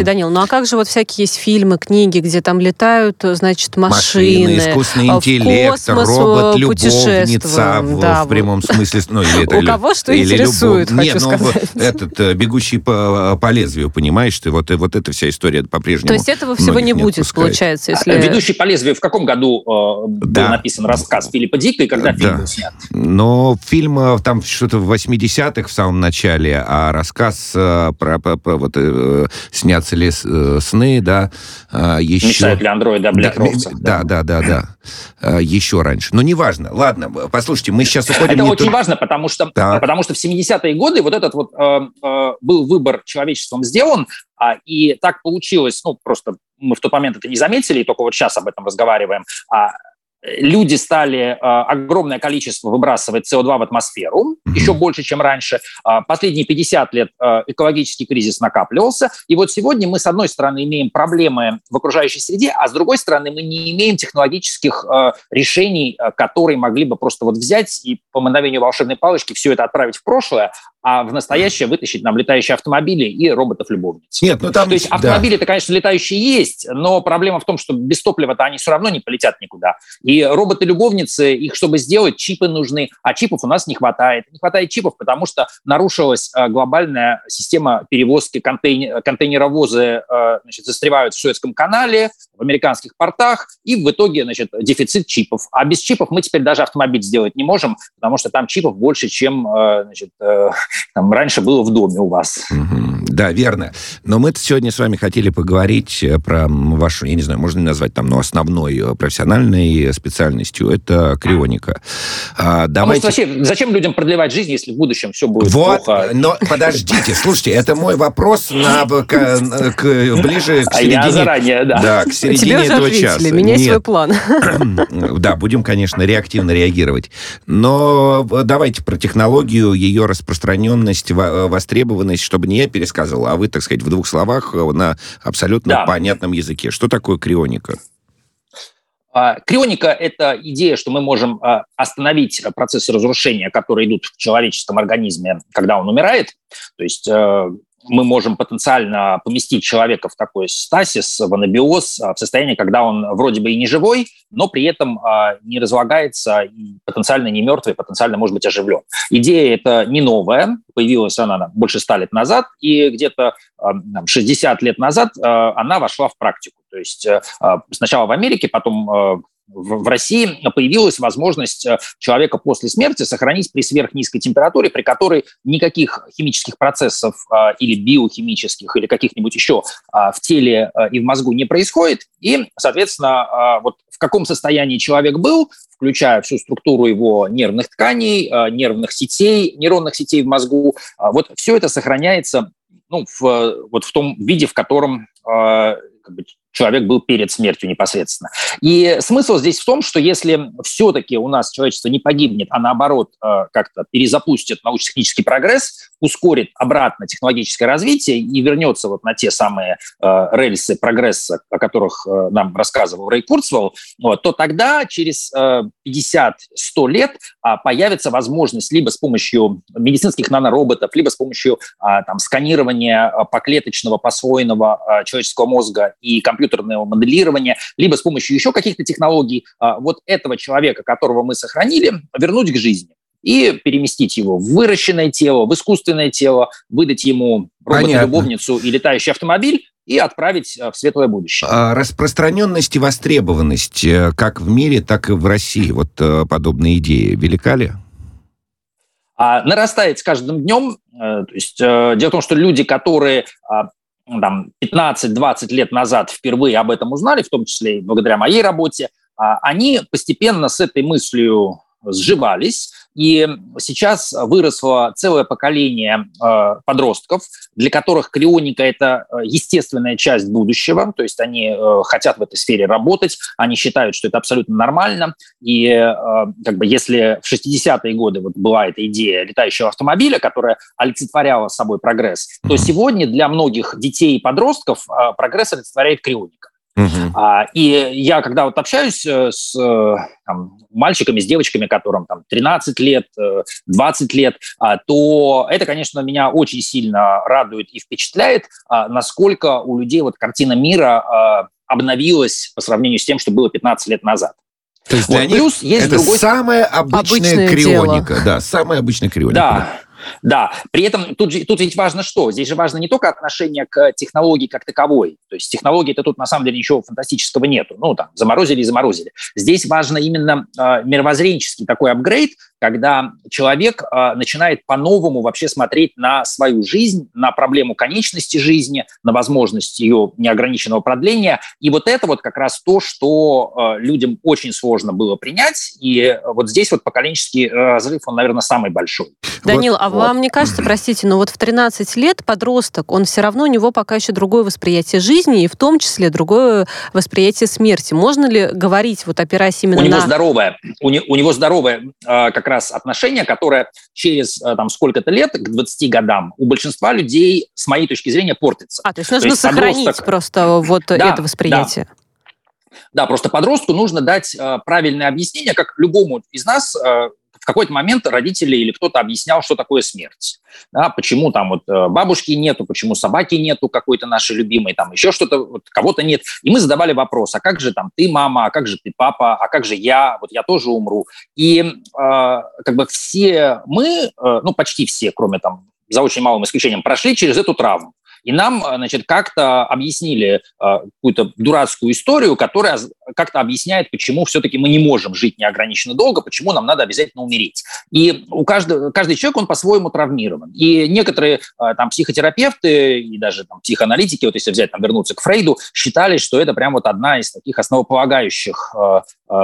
S2: Подождите, Данил, ну а как же вот всякие есть фильмы, книги, где там летают, значит, машины, машины
S1: искусственный интеллект, космос, робот-любовница в, да, в прямом смысле. Ну, или это,
S2: У кого что или интересует,
S1: любовь.
S2: хочу
S1: Нет,
S2: ну, сказать.
S1: этот э, «Бегущий по, по лезвию», понимаешь, ты вот, вот эта вся история по-прежнему
S2: То есть этого всего не будет, не получается, если...
S3: «Ведущий по лезвию» в каком году э, да. был написан рассказ Филиппа Дика и когда да. фильм был снят?
S1: Но фильм э, там что-то в 80-х в самом начале, а рассказ э, про, про, про вот, э, снят снятся ли э, сны, да,
S3: еще... Мечтают ли андроиды о
S1: бляхровцах. Да, да, да, да, да. Еще раньше. Но неважно. Ладно, послушайте, мы сейчас уходим...
S3: Это очень тут... важно, потому что, так. потому что в 70-е годы вот этот вот э, э, был выбор человечеством сделан, а, и так получилось, ну, просто мы в тот момент это не заметили, и только вот сейчас об этом разговариваем, а люди стали э, огромное количество выбрасывать СО2 в атмосферу, mm-hmm. еще больше, чем раньше. Э, последние 50 лет э, экологический кризис накапливался. И вот сегодня мы, с одной стороны, имеем проблемы в окружающей среде, а с другой стороны, мы не имеем технологических решений, которые могли бы просто вот взять и по мановению волшебной палочки все это отправить в прошлое, а в настоящее вытащить нам летающие автомобили и роботов-любовниц.
S1: Нет, ну там...
S3: То есть автомобили-то, да. конечно, летающие есть, но проблема в том, что без топлива-то они все равно не полетят никуда. И роботы-любовницы, их чтобы сделать, чипы нужны, а чипов у нас не хватает. Не хватает чипов, потому что нарушилась э, глобальная система перевозки контейнер, контейнеровозы, э, значит, застревают в Суэцком канале, в американских портах, и в итоге, значит, дефицит чипов. А без чипов мы теперь даже автомобиль сделать не можем, потому что там чипов больше, чем, э, значит, там раньше было в доме у вас.
S1: Угу. Да, верно. Но мы сегодня с вами хотели поговорить про вашу, я не знаю, можно ли назвать там, ну, основной профессиональной специальностью, это крионика.
S3: А, давайте... а может, вообще, зачем людям продлевать жизнь, если в будущем все будет
S1: вот,
S3: плохо?
S1: но подождите, слушайте, это мой вопрос на, к, к, ближе к середине... А
S3: я заранее, да.
S1: Да, к середине
S2: Тебе
S1: этого
S2: уже
S1: часа.
S2: Меняй Нет. свой план.
S1: Да, будем, конечно, реактивно реагировать. Но давайте про технологию, ее распространенность, востребованность, чтобы не я пересказывал, а вы, так сказать, в двух словах на абсолютно да. понятном языке. Что такое крионика?
S3: А, крионика – это идея, что мы можем а, остановить процессы разрушения, которые идут в человеческом организме, когда он умирает. То есть э, мы можем потенциально поместить человека в такой стасис, в анабиоз, в состояние, когда он вроде бы и не живой, но при этом а, не разлагается и потенциально не мертвый, потенциально может быть оживлен. Идея эта не новая, появилась она больше ста лет назад, и где-то 60 лет назад она вошла в практику. То есть сначала в Америке, потом в России появилась возможность э, человека после смерти сохранить при сверхнизкой температуре, при которой никаких химических процессов э, или биохимических, или каких-нибудь еще в теле и в мозгу не происходит. И, соответственно, вот в каком состоянии человек был, включая всю структуру его нервных тканей, нервных сетей, нейронных сетей в мозгу, вот все это сохраняется ну, в, вот в том виде, в котором человек был перед смертью непосредственно. И смысл здесь в том, что если все-таки у нас человечество не погибнет, а наоборот э, как-то перезапустит научно-технический прогресс, ускорит обратно технологическое развитие и вернется вот на те самые э, рельсы прогресса, о которых э, нам рассказывал Рэй Курцвелл, то тогда через 50-100 лет а, появится возможность либо с помощью медицинских нанороботов, либо с помощью а, там, сканирования поклеточного, посвоенного человеческого мозга и компьютера компьютерного моделирования, либо с помощью еще каких-то технологий а, вот этого человека, которого мы сохранили, вернуть к жизни и переместить его в выращенное тело, в искусственное тело, выдать ему робота-любовницу и летающий автомобиль и отправить а, в светлое будущее.
S1: А распространенность и востребованность э, как в мире, так и в России, вот э, подобные идеи, велика ли?
S3: А, нарастает с каждым днем. Э, то есть, дело в том, что люди, которые там, 15-20 лет назад впервые об этом узнали, в том числе и благодаря моей работе, а, они постепенно с этой мыслью сживались, и сейчас выросло целое поколение э, подростков, для которых крионика – это э, естественная часть будущего, то есть они э, хотят в этой сфере работать, они считают, что это абсолютно нормально, и э, как бы если в 60-е годы вот была эта идея летающего автомобиля, которая олицетворяла собой прогресс, то сегодня для многих детей и подростков э, прогресс олицетворяет крионика. Uh-huh. А, и я, когда вот общаюсь э, с э, там, мальчиками, с девочками, которым там 13 лет, 20 э, лет, а, то это, конечно, меня очень сильно радует и впечатляет, а, насколько у людей вот картина мира обновилась по сравнению с тем, что было 15 лет назад.
S1: То есть вот, для плюс них есть это другой... самая обычная Обычное крионика. Дело. Да, самая обычная крионика.
S3: Да. Да, при этом тут, же, тут ведь важно что? Здесь же важно не только отношение к технологии как таковой. То есть технологии-то тут на самом деле ничего фантастического нету. Ну, там, заморозили и заморозили. Здесь важно именно э, мировоззренческий такой апгрейд, когда человек э, начинает по-новому вообще смотреть на свою жизнь, на проблему конечности жизни, на возможность ее неограниченного продления. И вот это вот как раз то, что э, людям очень сложно было принять. И вот здесь вот поколенческий разрыв, он, наверное, самый большой.
S2: Данил,
S3: вот,
S2: а вот. вам не кажется, простите, но вот в 13 лет подросток, он все равно, у него пока еще другое восприятие жизни, и в том числе другое восприятие смерти. Можно ли говорить, вот опираясь именно
S3: у
S2: на...
S3: Него здоровое, у, не, у него здоровое э, как раз отношение, которое через э, там сколько-то лет, к 20 годам, у большинства людей, с моей точки зрения, портится.
S2: А, то есть нужно то есть сохранить подросток... просто вот да, это восприятие.
S3: Да. Да, просто подростку нужно дать э, правильное объяснение, как любому из нас э, в какой-то момент родители или кто-то объяснял, что такое смерть. Да, почему там вот э, бабушки нету, почему собаки нету какой-то нашей любимой, там еще что-то, вот, кого-то нет. И мы задавали вопрос, а как же там ты мама, а как же ты папа, а как же я, вот я тоже умру. И э, как бы все мы, э, ну почти все, кроме там за очень малым исключением, прошли через эту травму. И нам, э, значит, как-то объяснили э, какую-то дурацкую историю, которая как-то объясняет, почему все-таки мы не можем жить неограниченно долго, почему нам надо обязательно умереть. И у каждого, каждый человек, он по-своему травмирован. И некоторые э, там психотерапевты и даже там психоаналитики, вот если взять, там, вернуться к Фрейду, считали, что это прям вот одна из таких основополагающих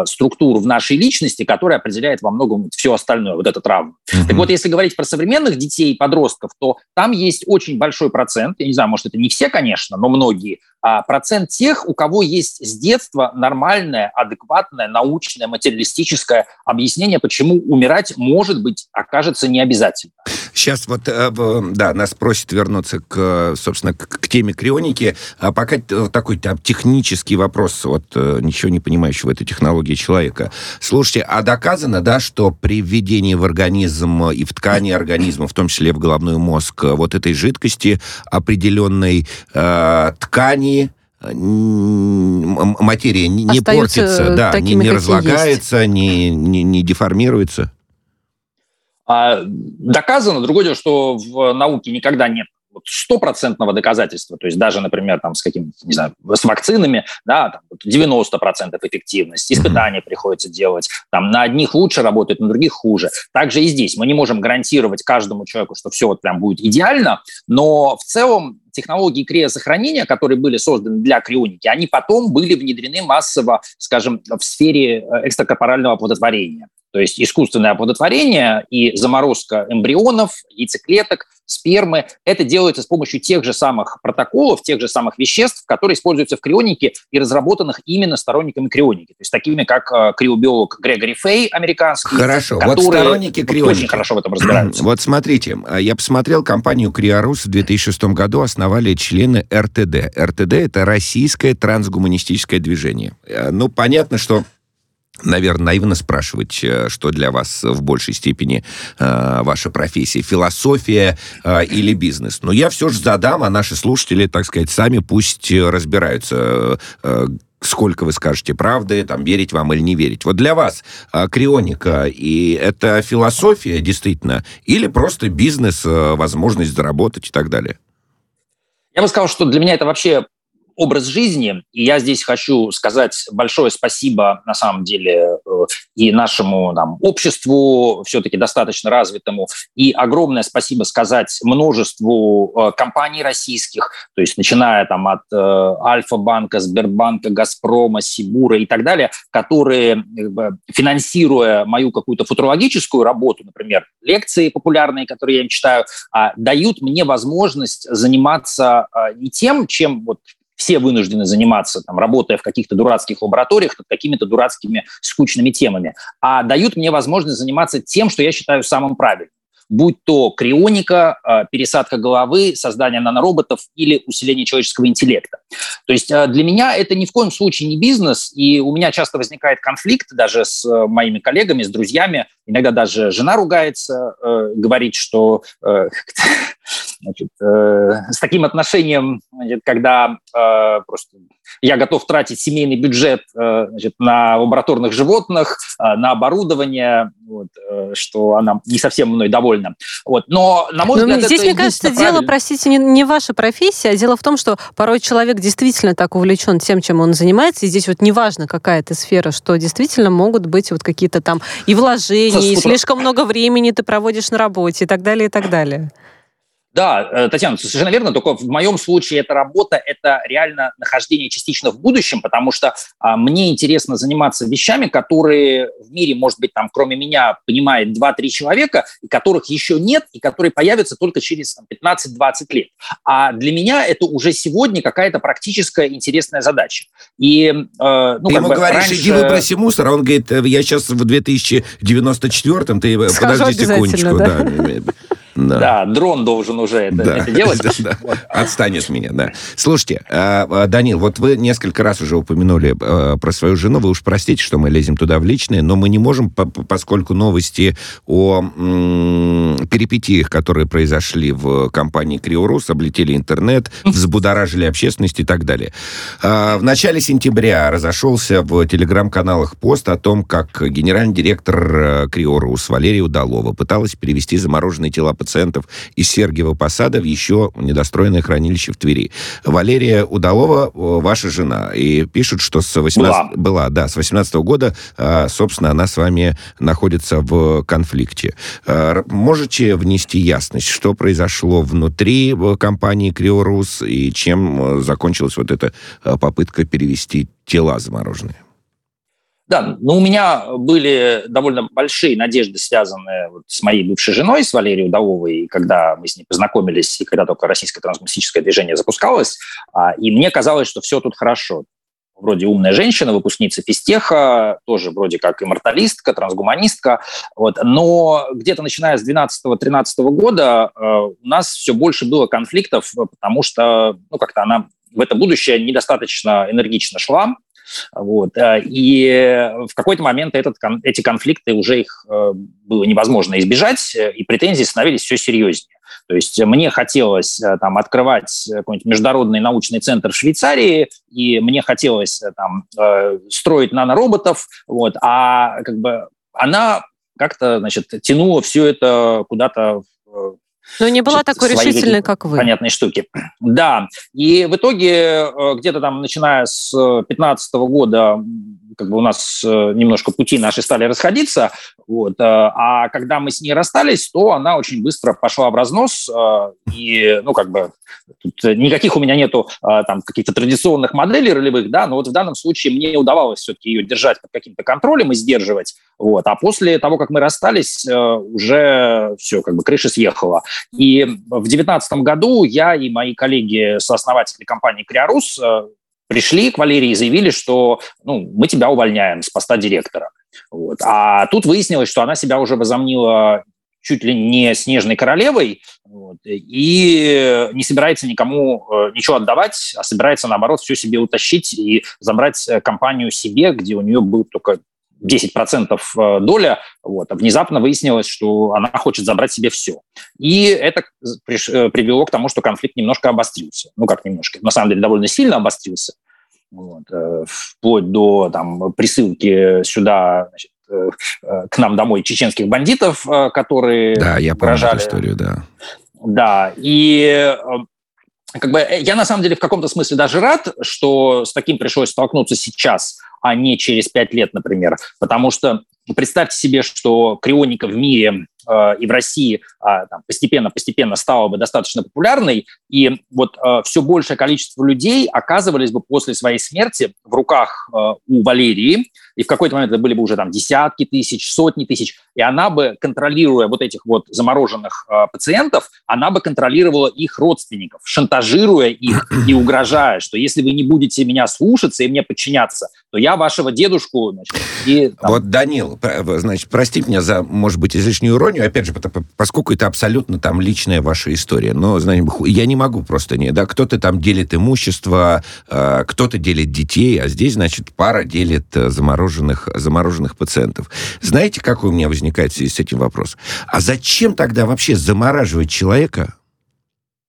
S3: структур в нашей личности, которая определяет во многом все остальное, вот эта травма. Mm-hmm. Так вот, если говорить про современных детей и подростков, то там есть очень большой процент, не знаю, может, это не все, конечно, но многие, процент тех, у кого есть с детства нормальное, адекватное, научное, материалистическое объяснение, почему умирать, может быть, окажется не обязательно.
S1: Сейчас вот, э, да, нас просят вернуться, к, собственно, к, теме крионики. А пока такой там, технический вопрос, вот э, ничего не понимающего этой технологии человека. Слушайте, а доказано, да, что при введении в организм и в ткани организма, в том числе в головной мозг, вот этой жидкости определенной э, ткани, материя не, не портится, да, не, не разлагается, не, не, не деформируется?
S3: А, доказано. Другое дело, что в науке никогда нет стопроцентного доказательства, то есть даже, например, там, с каким не знаю, с вакцинами, да, там, 90% эффективность, испытания mm-hmm. приходится делать, там, на одних лучше работает, на других хуже. Также и здесь мы не можем гарантировать каждому человеку, что все вот прям будет идеально, но в целом технологии криосохранения, которые были созданы для крионики, они потом были внедрены массово, скажем, в сфере э, экстракорпорального оплодотворения. То есть искусственное оплодотворение и заморозка эмбрионов, яйцеклеток, спермы. Это делается с помощью тех же самых протоколов, тех же самых веществ, которые используются в крионике и разработанных именно сторонниками крионики. То есть такими, как э, криобиолог Грегори Фей, американский.
S1: Хорошо, вот сторонники крионики.
S3: Очень хорошо в этом разбираются.
S1: Вот смотрите, а я посмотрел компанию Криорус в 2006 году основали члены РТД. РТД – это Российское трансгуманистическое движение. Э, ну, понятно, что наверное, наивно спрашивать, э, что для вас в большей степени э, ваша профессия, философия э, или бизнес. Но я все же задам, а наши слушатели, так сказать, сами пусть разбираются, сколько вы скажете правды, там, верить вам или не верить. Вот для вас крионика, и это философия действительно, или просто бизнес, возможность заработать и так далее?
S3: Я бы сказал, что для меня это вообще образ жизни. И я здесь хочу сказать большое спасибо, на самом деле, э, и нашему там, обществу, все-таки достаточно развитому, и огромное спасибо сказать множеству э, компаний российских, то есть начиная там от э, Альфа-банка, Сбербанка, Газпрома, Сибура и так далее, которые, финансируя мою какую-то футурологическую работу, например, лекции популярные, которые я им читаю, а, дают мне возможность заниматься не тем, чем вот все вынуждены заниматься, там, работая в каких-то дурацких лабораториях над какими-то дурацкими скучными темами, а дают мне возможность заниматься тем, что я считаю самым правильным будь то крионика, а, пересадка головы, создание нанороботов или усиление человеческого интеллекта. То есть а, для меня это ни в коем случае не бизнес, и у меня часто возникает конфликт даже с а, моими коллегами, с друзьями. Иногда даже жена ругается, говорит, что значит, с таким отношением, когда просто я готов тратить семейный бюджет э, значит, на лабораторных животных, э, на оборудование, вот, э, что она не совсем мной довольна. Вот. Но, на мой Но взгляд,
S2: здесь,
S3: это
S2: мне кажется,
S3: правильно.
S2: дело, простите, не, не ваша профессия, а дело в том, что порой человек действительно так увлечен тем, чем он занимается, и здесь вот неважно, какая это сфера, что действительно могут быть вот какие-то там и вложения, и слишком много времени ты проводишь на работе, и так далее, и так далее.
S3: Да, э, Татьяна, совершенно верно, только в моем случае эта работа – это реально нахождение частично в будущем, потому что а, мне интересно заниматься вещами, которые в мире, может быть, там, кроме меня, понимает 2-3 человека, и которых еще нет, и которые появятся только через 15-20 лет. А для меня это уже сегодня какая-то практическая интересная задача. И, э,
S1: ну, ты ему бы, говоришь, раньше... иди выброси мусор, а он говорит, «Э, я сейчас в 2094-м, ты
S2: Скажу
S1: подожди секундочку.
S2: Да.
S1: Да.
S3: Да. да, дрон должен уже это, да. это делать. Да,
S1: Вот. Отстань от меня, да. Слушайте, а, а, Данил, вот вы несколько раз уже упомянули а, про свою жену. Вы уж простите, что мы лезем туда в личное, но мы не можем, поскольку новости о перипетиях, которые произошли в компании Криорус, облетели интернет, взбудоражили общественность и так далее. В начале сентября разошелся в телеграм-каналах пост о том, как генеральный директор Криорус Валерия Удалова пыталась перевести замороженные тела пациентов из Сергиева Посада в еще недостроенное хранилище в Твери. Валерия Удалова, ваша жена, и пишут, что с 18... Была. Была, да, с 18 -го года, а, собственно, она с вами находится в конфликте. А, можете внести ясность, что произошло внутри компании Криорус и чем э, закончилась вот эта попытка перевести тела замороженные?
S3: Да, но у меня были довольно большие надежды, связанные вот с моей бывшей женой, с Валерией Удаловой, когда мы с ней познакомились, и когда только российское трансгуманистическое движение запускалось, а, и мне казалось, что все тут хорошо. Вроде умная женщина, выпускница физтеха, тоже вроде как имморталистка, трансгуманистка. Вот. Но где-то начиная с 12-13 года э, у нас все больше было конфликтов, потому что ну, как-то она в это будущее недостаточно энергично шла, вот. Э, и в какой-то момент этот, эти конфликты уже их э, было невозможно избежать, э, и претензии становились все серьезнее. То есть мне хотелось там открывать какой-нибудь международный научный центр в Швейцарии, и мне хотелось там строить нанороботов, вот, а как бы она как-то, значит, тянула все это куда-то
S2: Но не была такой решительной, как вы.
S3: Понятные штуки. Да. И в итоге э, где-то там, начиная с 2015 года, как бы у нас э, немножко пути наши стали расходиться. Вот. Э, а когда мы с ней расстались, то она очень быстро пошла в разнос. И, ну, как бы, тут никаких у меня нету там каких-то традиционных моделей ролевых, да, но вот в данном случае мне удавалось все-таки ее держать под каким-то контролем и сдерживать. Вот. А после того, как мы расстались, уже все, как бы крыша съехала. И в 2019 году я и мои коллеги, сооснователи компании «Криорус», э, пришли к Валерии и заявили, что ну, мы тебя увольняем с поста директора. Вот. А тут выяснилось, что она себя уже возомнила чуть ли не снежной королевой вот, и не собирается никому э, ничего отдавать, а собирается, наоборот, все себе утащить и забрать э, компанию себе, где у нее был только 10% э, доля, вот, а внезапно выяснилось, что она хочет забрать себе все. И это э, привело к тому, что конфликт немножко обострился. Ну, как немножко, на самом деле довольно сильно обострился. Вот, э, вплоть до там, присылки сюда значит, к нам домой чеченских бандитов, которые
S1: Да, я помню эту историю, да.
S3: Да, и как бы я на самом деле в каком-то смысле даже рад, что с таким пришлось столкнуться сейчас, а не через пять лет, например. Потому что представьте себе, что крионика в мире э, и в России постепенно-постепенно э, стала бы достаточно популярной, и вот э, все большее количество людей оказывались бы после своей смерти в руках э, у Валерии, и в какой-то момент это были бы уже там десятки тысяч, сотни тысяч, и она бы, контролируя вот этих вот замороженных пациентов, она бы контролировала их родственников, шантажируя их и угрожая, что если вы не будете меня слушаться и мне подчиняться, то я вашего дедушку... Значит,
S1: и, там... Вот, Данил, значит, простите меня за, может быть, излишнюю иронию, опять же, поскольку это абсолютно там личная ваша история, но, знаете, я не могу просто не, да, кто-то там делит имущество, э, кто-то делит детей, а здесь, значит, пара делит э, замороженных замороженных, пациентов. Знаете, какой у меня возникает в связи с этим вопрос? А зачем тогда вообще замораживать человека,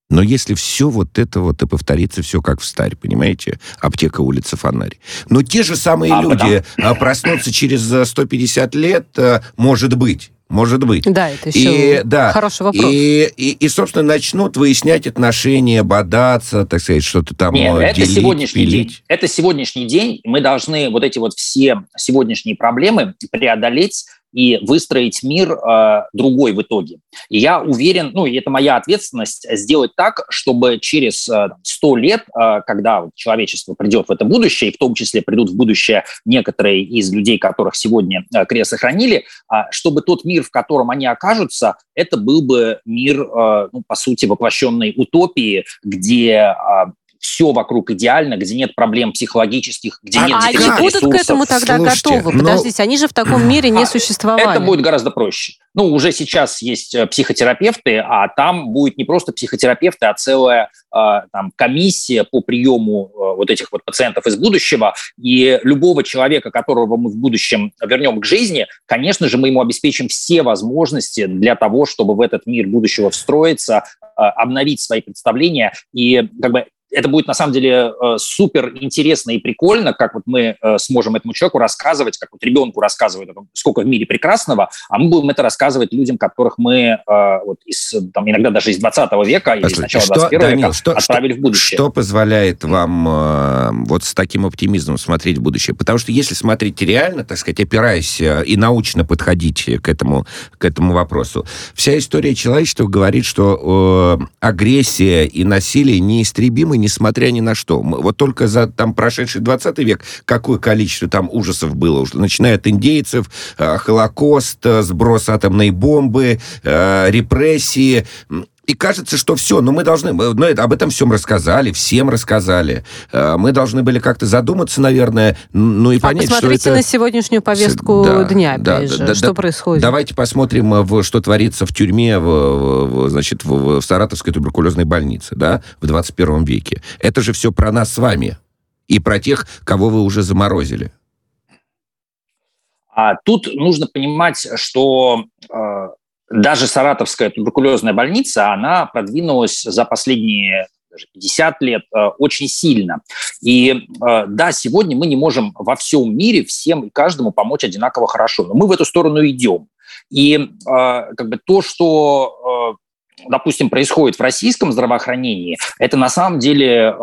S1: но если все вот это вот и повторится все как в старе, понимаете? Аптека, улица, фонарь. Но те же самые а, люди потому... А, проснутся через 150 лет, э, может быть. Может быть.
S2: Да, это еще и, да, хороший вопрос.
S1: И, и, и, собственно, начнут выяснять отношения, бодаться, так сказать, что-то там
S3: Нет, делить, это сегодняшний пилить. день. Это сегодняшний день. Мы должны вот эти вот все сегодняшние проблемы преодолеть и выстроить мир э, другой в итоге. И я уверен, ну, и это моя ответственность, сделать так, чтобы через э, 100 лет, э, когда человечество придет в это будущее, и в том числе придут в будущее некоторые из людей, которых сегодня э, крест сохранили, э, чтобы тот мир, в котором они окажутся, это был бы мир, э, ну, по сути, воплощенной утопии, где э, все вокруг идеально, где нет проблем психологических, где а, нет
S2: а они будут к этому тогда Слушайте, готовы? Но... Подождите, они же в таком мире не а, существовали.
S3: Это будет гораздо проще. Ну, уже сейчас есть э, психотерапевты, а там будет не просто психотерапевты, а целая э, там, комиссия по приему э, вот этих вот пациентов из будущего. И любого человека, которого мы в будущем вернем к жизни, конечно же, мы ему обеспечим все возможности для того, чтобы в этот мир будущего встроиться, обновить свои представления. И как бы это будет на самом деле э, супер интересно и прикольно, как вот мы э, сможем этому человеку рассказывать, как вот ребенку рассказывают, сколько в мире прекрасного, а мы будем это рассказывать людям, которых мы э, вот из, там, иногда даже из 20 века или с начала 21 Данил, века что, отправили
S1: что,
S3: в будущее.
S1: Что позволяет вам вот с таким оптимизмом смотреть в будущее? Потому что если смотреть реально, так сказать, опираясь и научно подходить к этому, к этому вопросу, вся история человечества говорит, что агрессия и насилие неистребимы несмотря ни на что. Вот только за там прошедший 20 век какое количество там ужасов было уже, начиная от индейцев, э, Холокост, э, сброс атомной бомбы, э, репрессии, и кажется, что все, но мы должны, мы, ну, об этом всем рассказали, всем рассказали. Мы должны были как-то задуматься, наверное, ну и а понять,
S2: что это... на сегодняшнюю повестку да, дня, да, да, же, да, что да, происходит.
S1: Давайте посмотрим, в, что творится в тюрьме, в, в, значит, в, в Саратовской туберкулезной больнице, да, в 21 веке. Это же все про нас с вами и про тех, кого вы уже заморозили.
S3: А тут нужно понимать, что э, даже Саратовская туберкулезная больница, она продвинулась за последние даже 50 лет э, очень сильно. И э, да, сегодня мы не можем во всем мире всем и каждому помочь одинаково хорошо, но мы в эту сторону идем. И э, как бы то, что допустим, происходит в российском здравоохранении, это на самом деле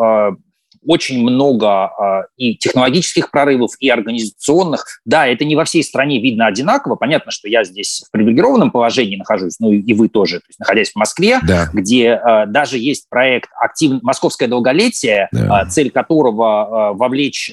S3: очень много э, и технологических прорывов, и организационных. Да, это не во всей стране видно одинаково. Понятно, что я здесь в привилегированном положении нахожусь, ну и вы тоже, то есть, находясь в Москве, да. где э, даже есть проект актив... «Московское долголетие», да. э, цель которого вовлечь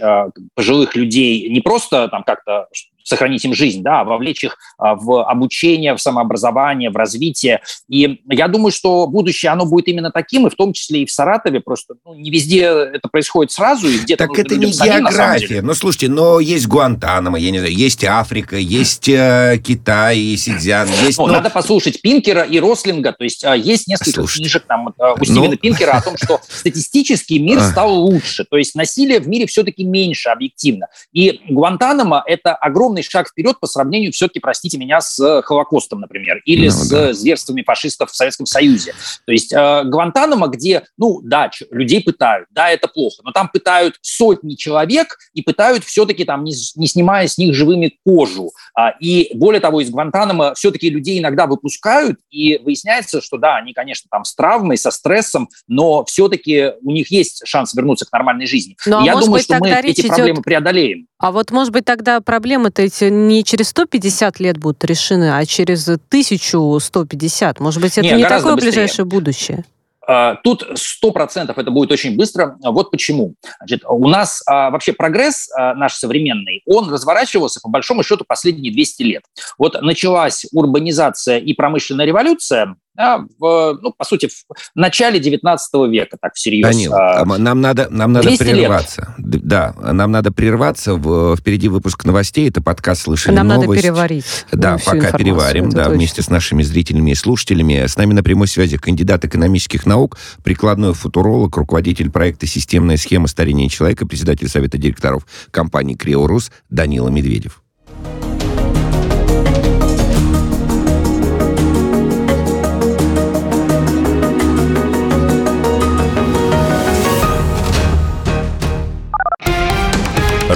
S3: пожилых людей не просто там как-то сохранить им жизнь, да, а вовлечь их а, в обучение, в самообразование, в развитие. И я думаю, что будущее, оно будет именно таким, и в том числе и в Саратове. Просто ну, не везде это происходит сразу, и где-то
S1: Так это не самим, география. Ну, слушайте, но есть Гуантанамо, я не знаю, есть Африка, есть э, Китай, есть Сидзян, есть...
S3: Ну, ну, надо послушать Пинкера и Рослинга, то есть э, есть несколько Слушайте. книжек там, э, у Стивена ну... Пинкера о том, что статистически мир стал лучше, то есть насилие в мире все-таки меньше объективно. И Гуантанамо – это огромный огромный шаг вперед по сравнению, все-таки, простите меня, с э, Холокостом, например, или ну, с да. зверствами фашистов в Советском Союзе. То есть э, Гвантанамо, где, ну, да, людей пытают, да, это плохо, но там пытают сотни человек и пытают все-таки там, не, не снимая с них живыми кожу. А, и более того, из Гвантанамо все-таки людей иногда выпускают, и выясняется, что да, они, конечно, там с травмой, со стрессом, но все-таки у них есть шанс вернуться к нормальной жизни. Ну, а я думаю, быть, что мы эти проблемы идет... преодолеем.
S2: А вот, может быть, тогда проблемы-то эти не через 150 лет будут решены, а через 1150. Может быть, это не, не такое быстрее. ближайшее будущее?
S3: А, тут сто процентов это будет очень быстро. Вот почему. Значит, у нас а, вообще прогресс а, наш современный, он разворачивался по большому счету последние 200 лет. Вот началась урбанизация и промышленная революция, да, в, ну, по сути, в начале 19 века, так всерьез.
S1: Данил, а, нам надо, нам надо прерваться. Лет. Да, нам надо прерваться. В, впереди выпуск новостей. Это подкаст «Слышали
S2: нам
S1: новость».
S2: надо переварить.
S1: Да, пока переварим, да, точно. вместе с нашими зрителями и слушателями. С нами на прямой связи кандидат экономических наук, прикладной футуролог, руководитель проекта «Системная схема старения человека», председатель Совета директоров компании «Криорус» Данила Медведев.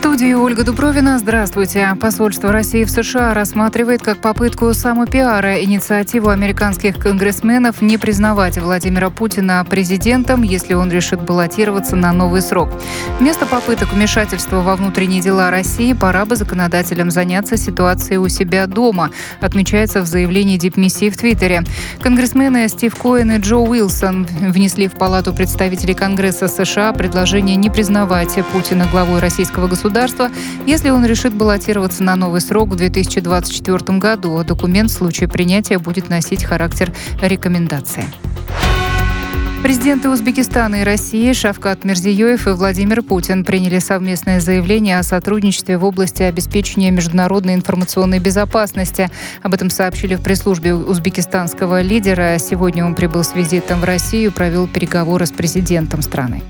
S4: студии Ольга Дубровина. Здравствуйте. Посольство России в США рассматривает как попытку самопиара инициативу американских конгрессменов не признавать Владимира Путина президентом, если он решит баллотироваться на новый срок. Вместо попыток вмешательства во внутренние дела России пора бы законодателям заняться ситуацией у себя дома, отмечается в заявлении дипмиссии в Твиттере. Конгрессмены Стив Коэн и Джо Уилсон внесли в Палату представителей Конгресса США предложение не признавать Путина главой российского государства государства, если он решит баллотироваться на новый срок в 2024 году. Документ в случае принятия будет носить характер рекомендации. Президенты Узбекистана и России Шавкат Мирзиёев и Владимир Путин приняли совместное заявление о сотрудничестве в области обеспечения международной информационной безопасности. Об этом сообщили в пресс-службе узбекистанского лидера. Сегодня он прибыл с визитом в Россию, провел переговоры с президентом страны.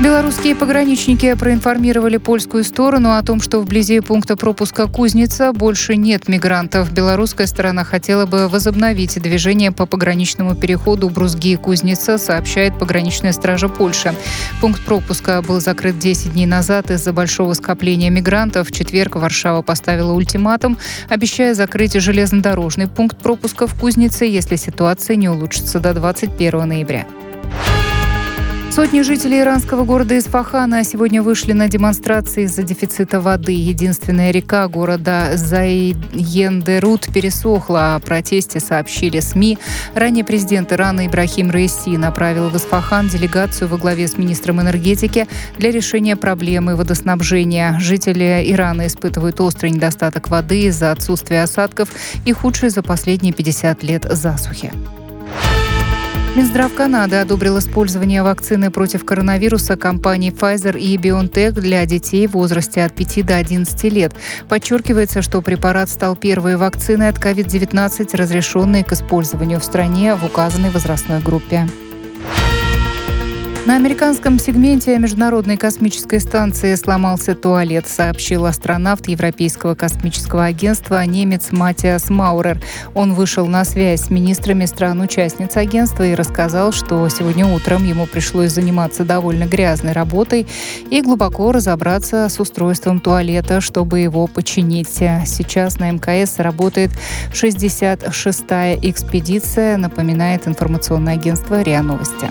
S4: Белорусские пограничники проинформировали польскую сторону о том, что вблизи пункта пропуска Кузница больше нет мигрантов. Белорусская сторона хотела бы возобновить движение по пограничному переходу Брузги-Кузница, сообщает пограничная стража Польши. Пункт пропуска был закрыт 10 дней назад из-за большого скопления мигрантов. В четверг Варшава поставила ультиматум, обещая закрыть железнодорожный пункт пропуска в Кузнице, если ситуация не улучшится до 21 ноября. Сотни жителей иранского города Исфахана сегодня вышли на демонстрации из-за дефицита воды. Единственная река города Зайендерут пересохла. О протесте сообщили СМИ. Ранее президент Ирана Ибрахим Раиси направил в Исфахан делегацию во главе с министром энергетики для решения проблемы водоснабжения. Жители Ирана испытывают острый недостаток воды из-за отсутствия осадков и худшей за последние 50 лет засухи. Минздрав Канады одобрил использование вакцины против коронавируса компаний Pfizer и BioNTech для детей в возрасте от 5 до 11 лет. Подчеркивается, что препарат стал первой вакциной от COVID-19, разрешенной к использованию в стране в указанной возрастной группе. На американском сегменте Международной космической станции сломался туалет, сообщил астронавт Европейского космического агентства немец Матиас Маурер. Он вышел на связь с министрами стран-участниц агентства и рассказал, что сегодня утром ему пришлось заниматься довольно грязной работой и глубоко разобраться с устройством туалета, чтобы его починить. Сейчас на МКС работает 66-я экспедиция, напоминает информационное агентство РИА Новости.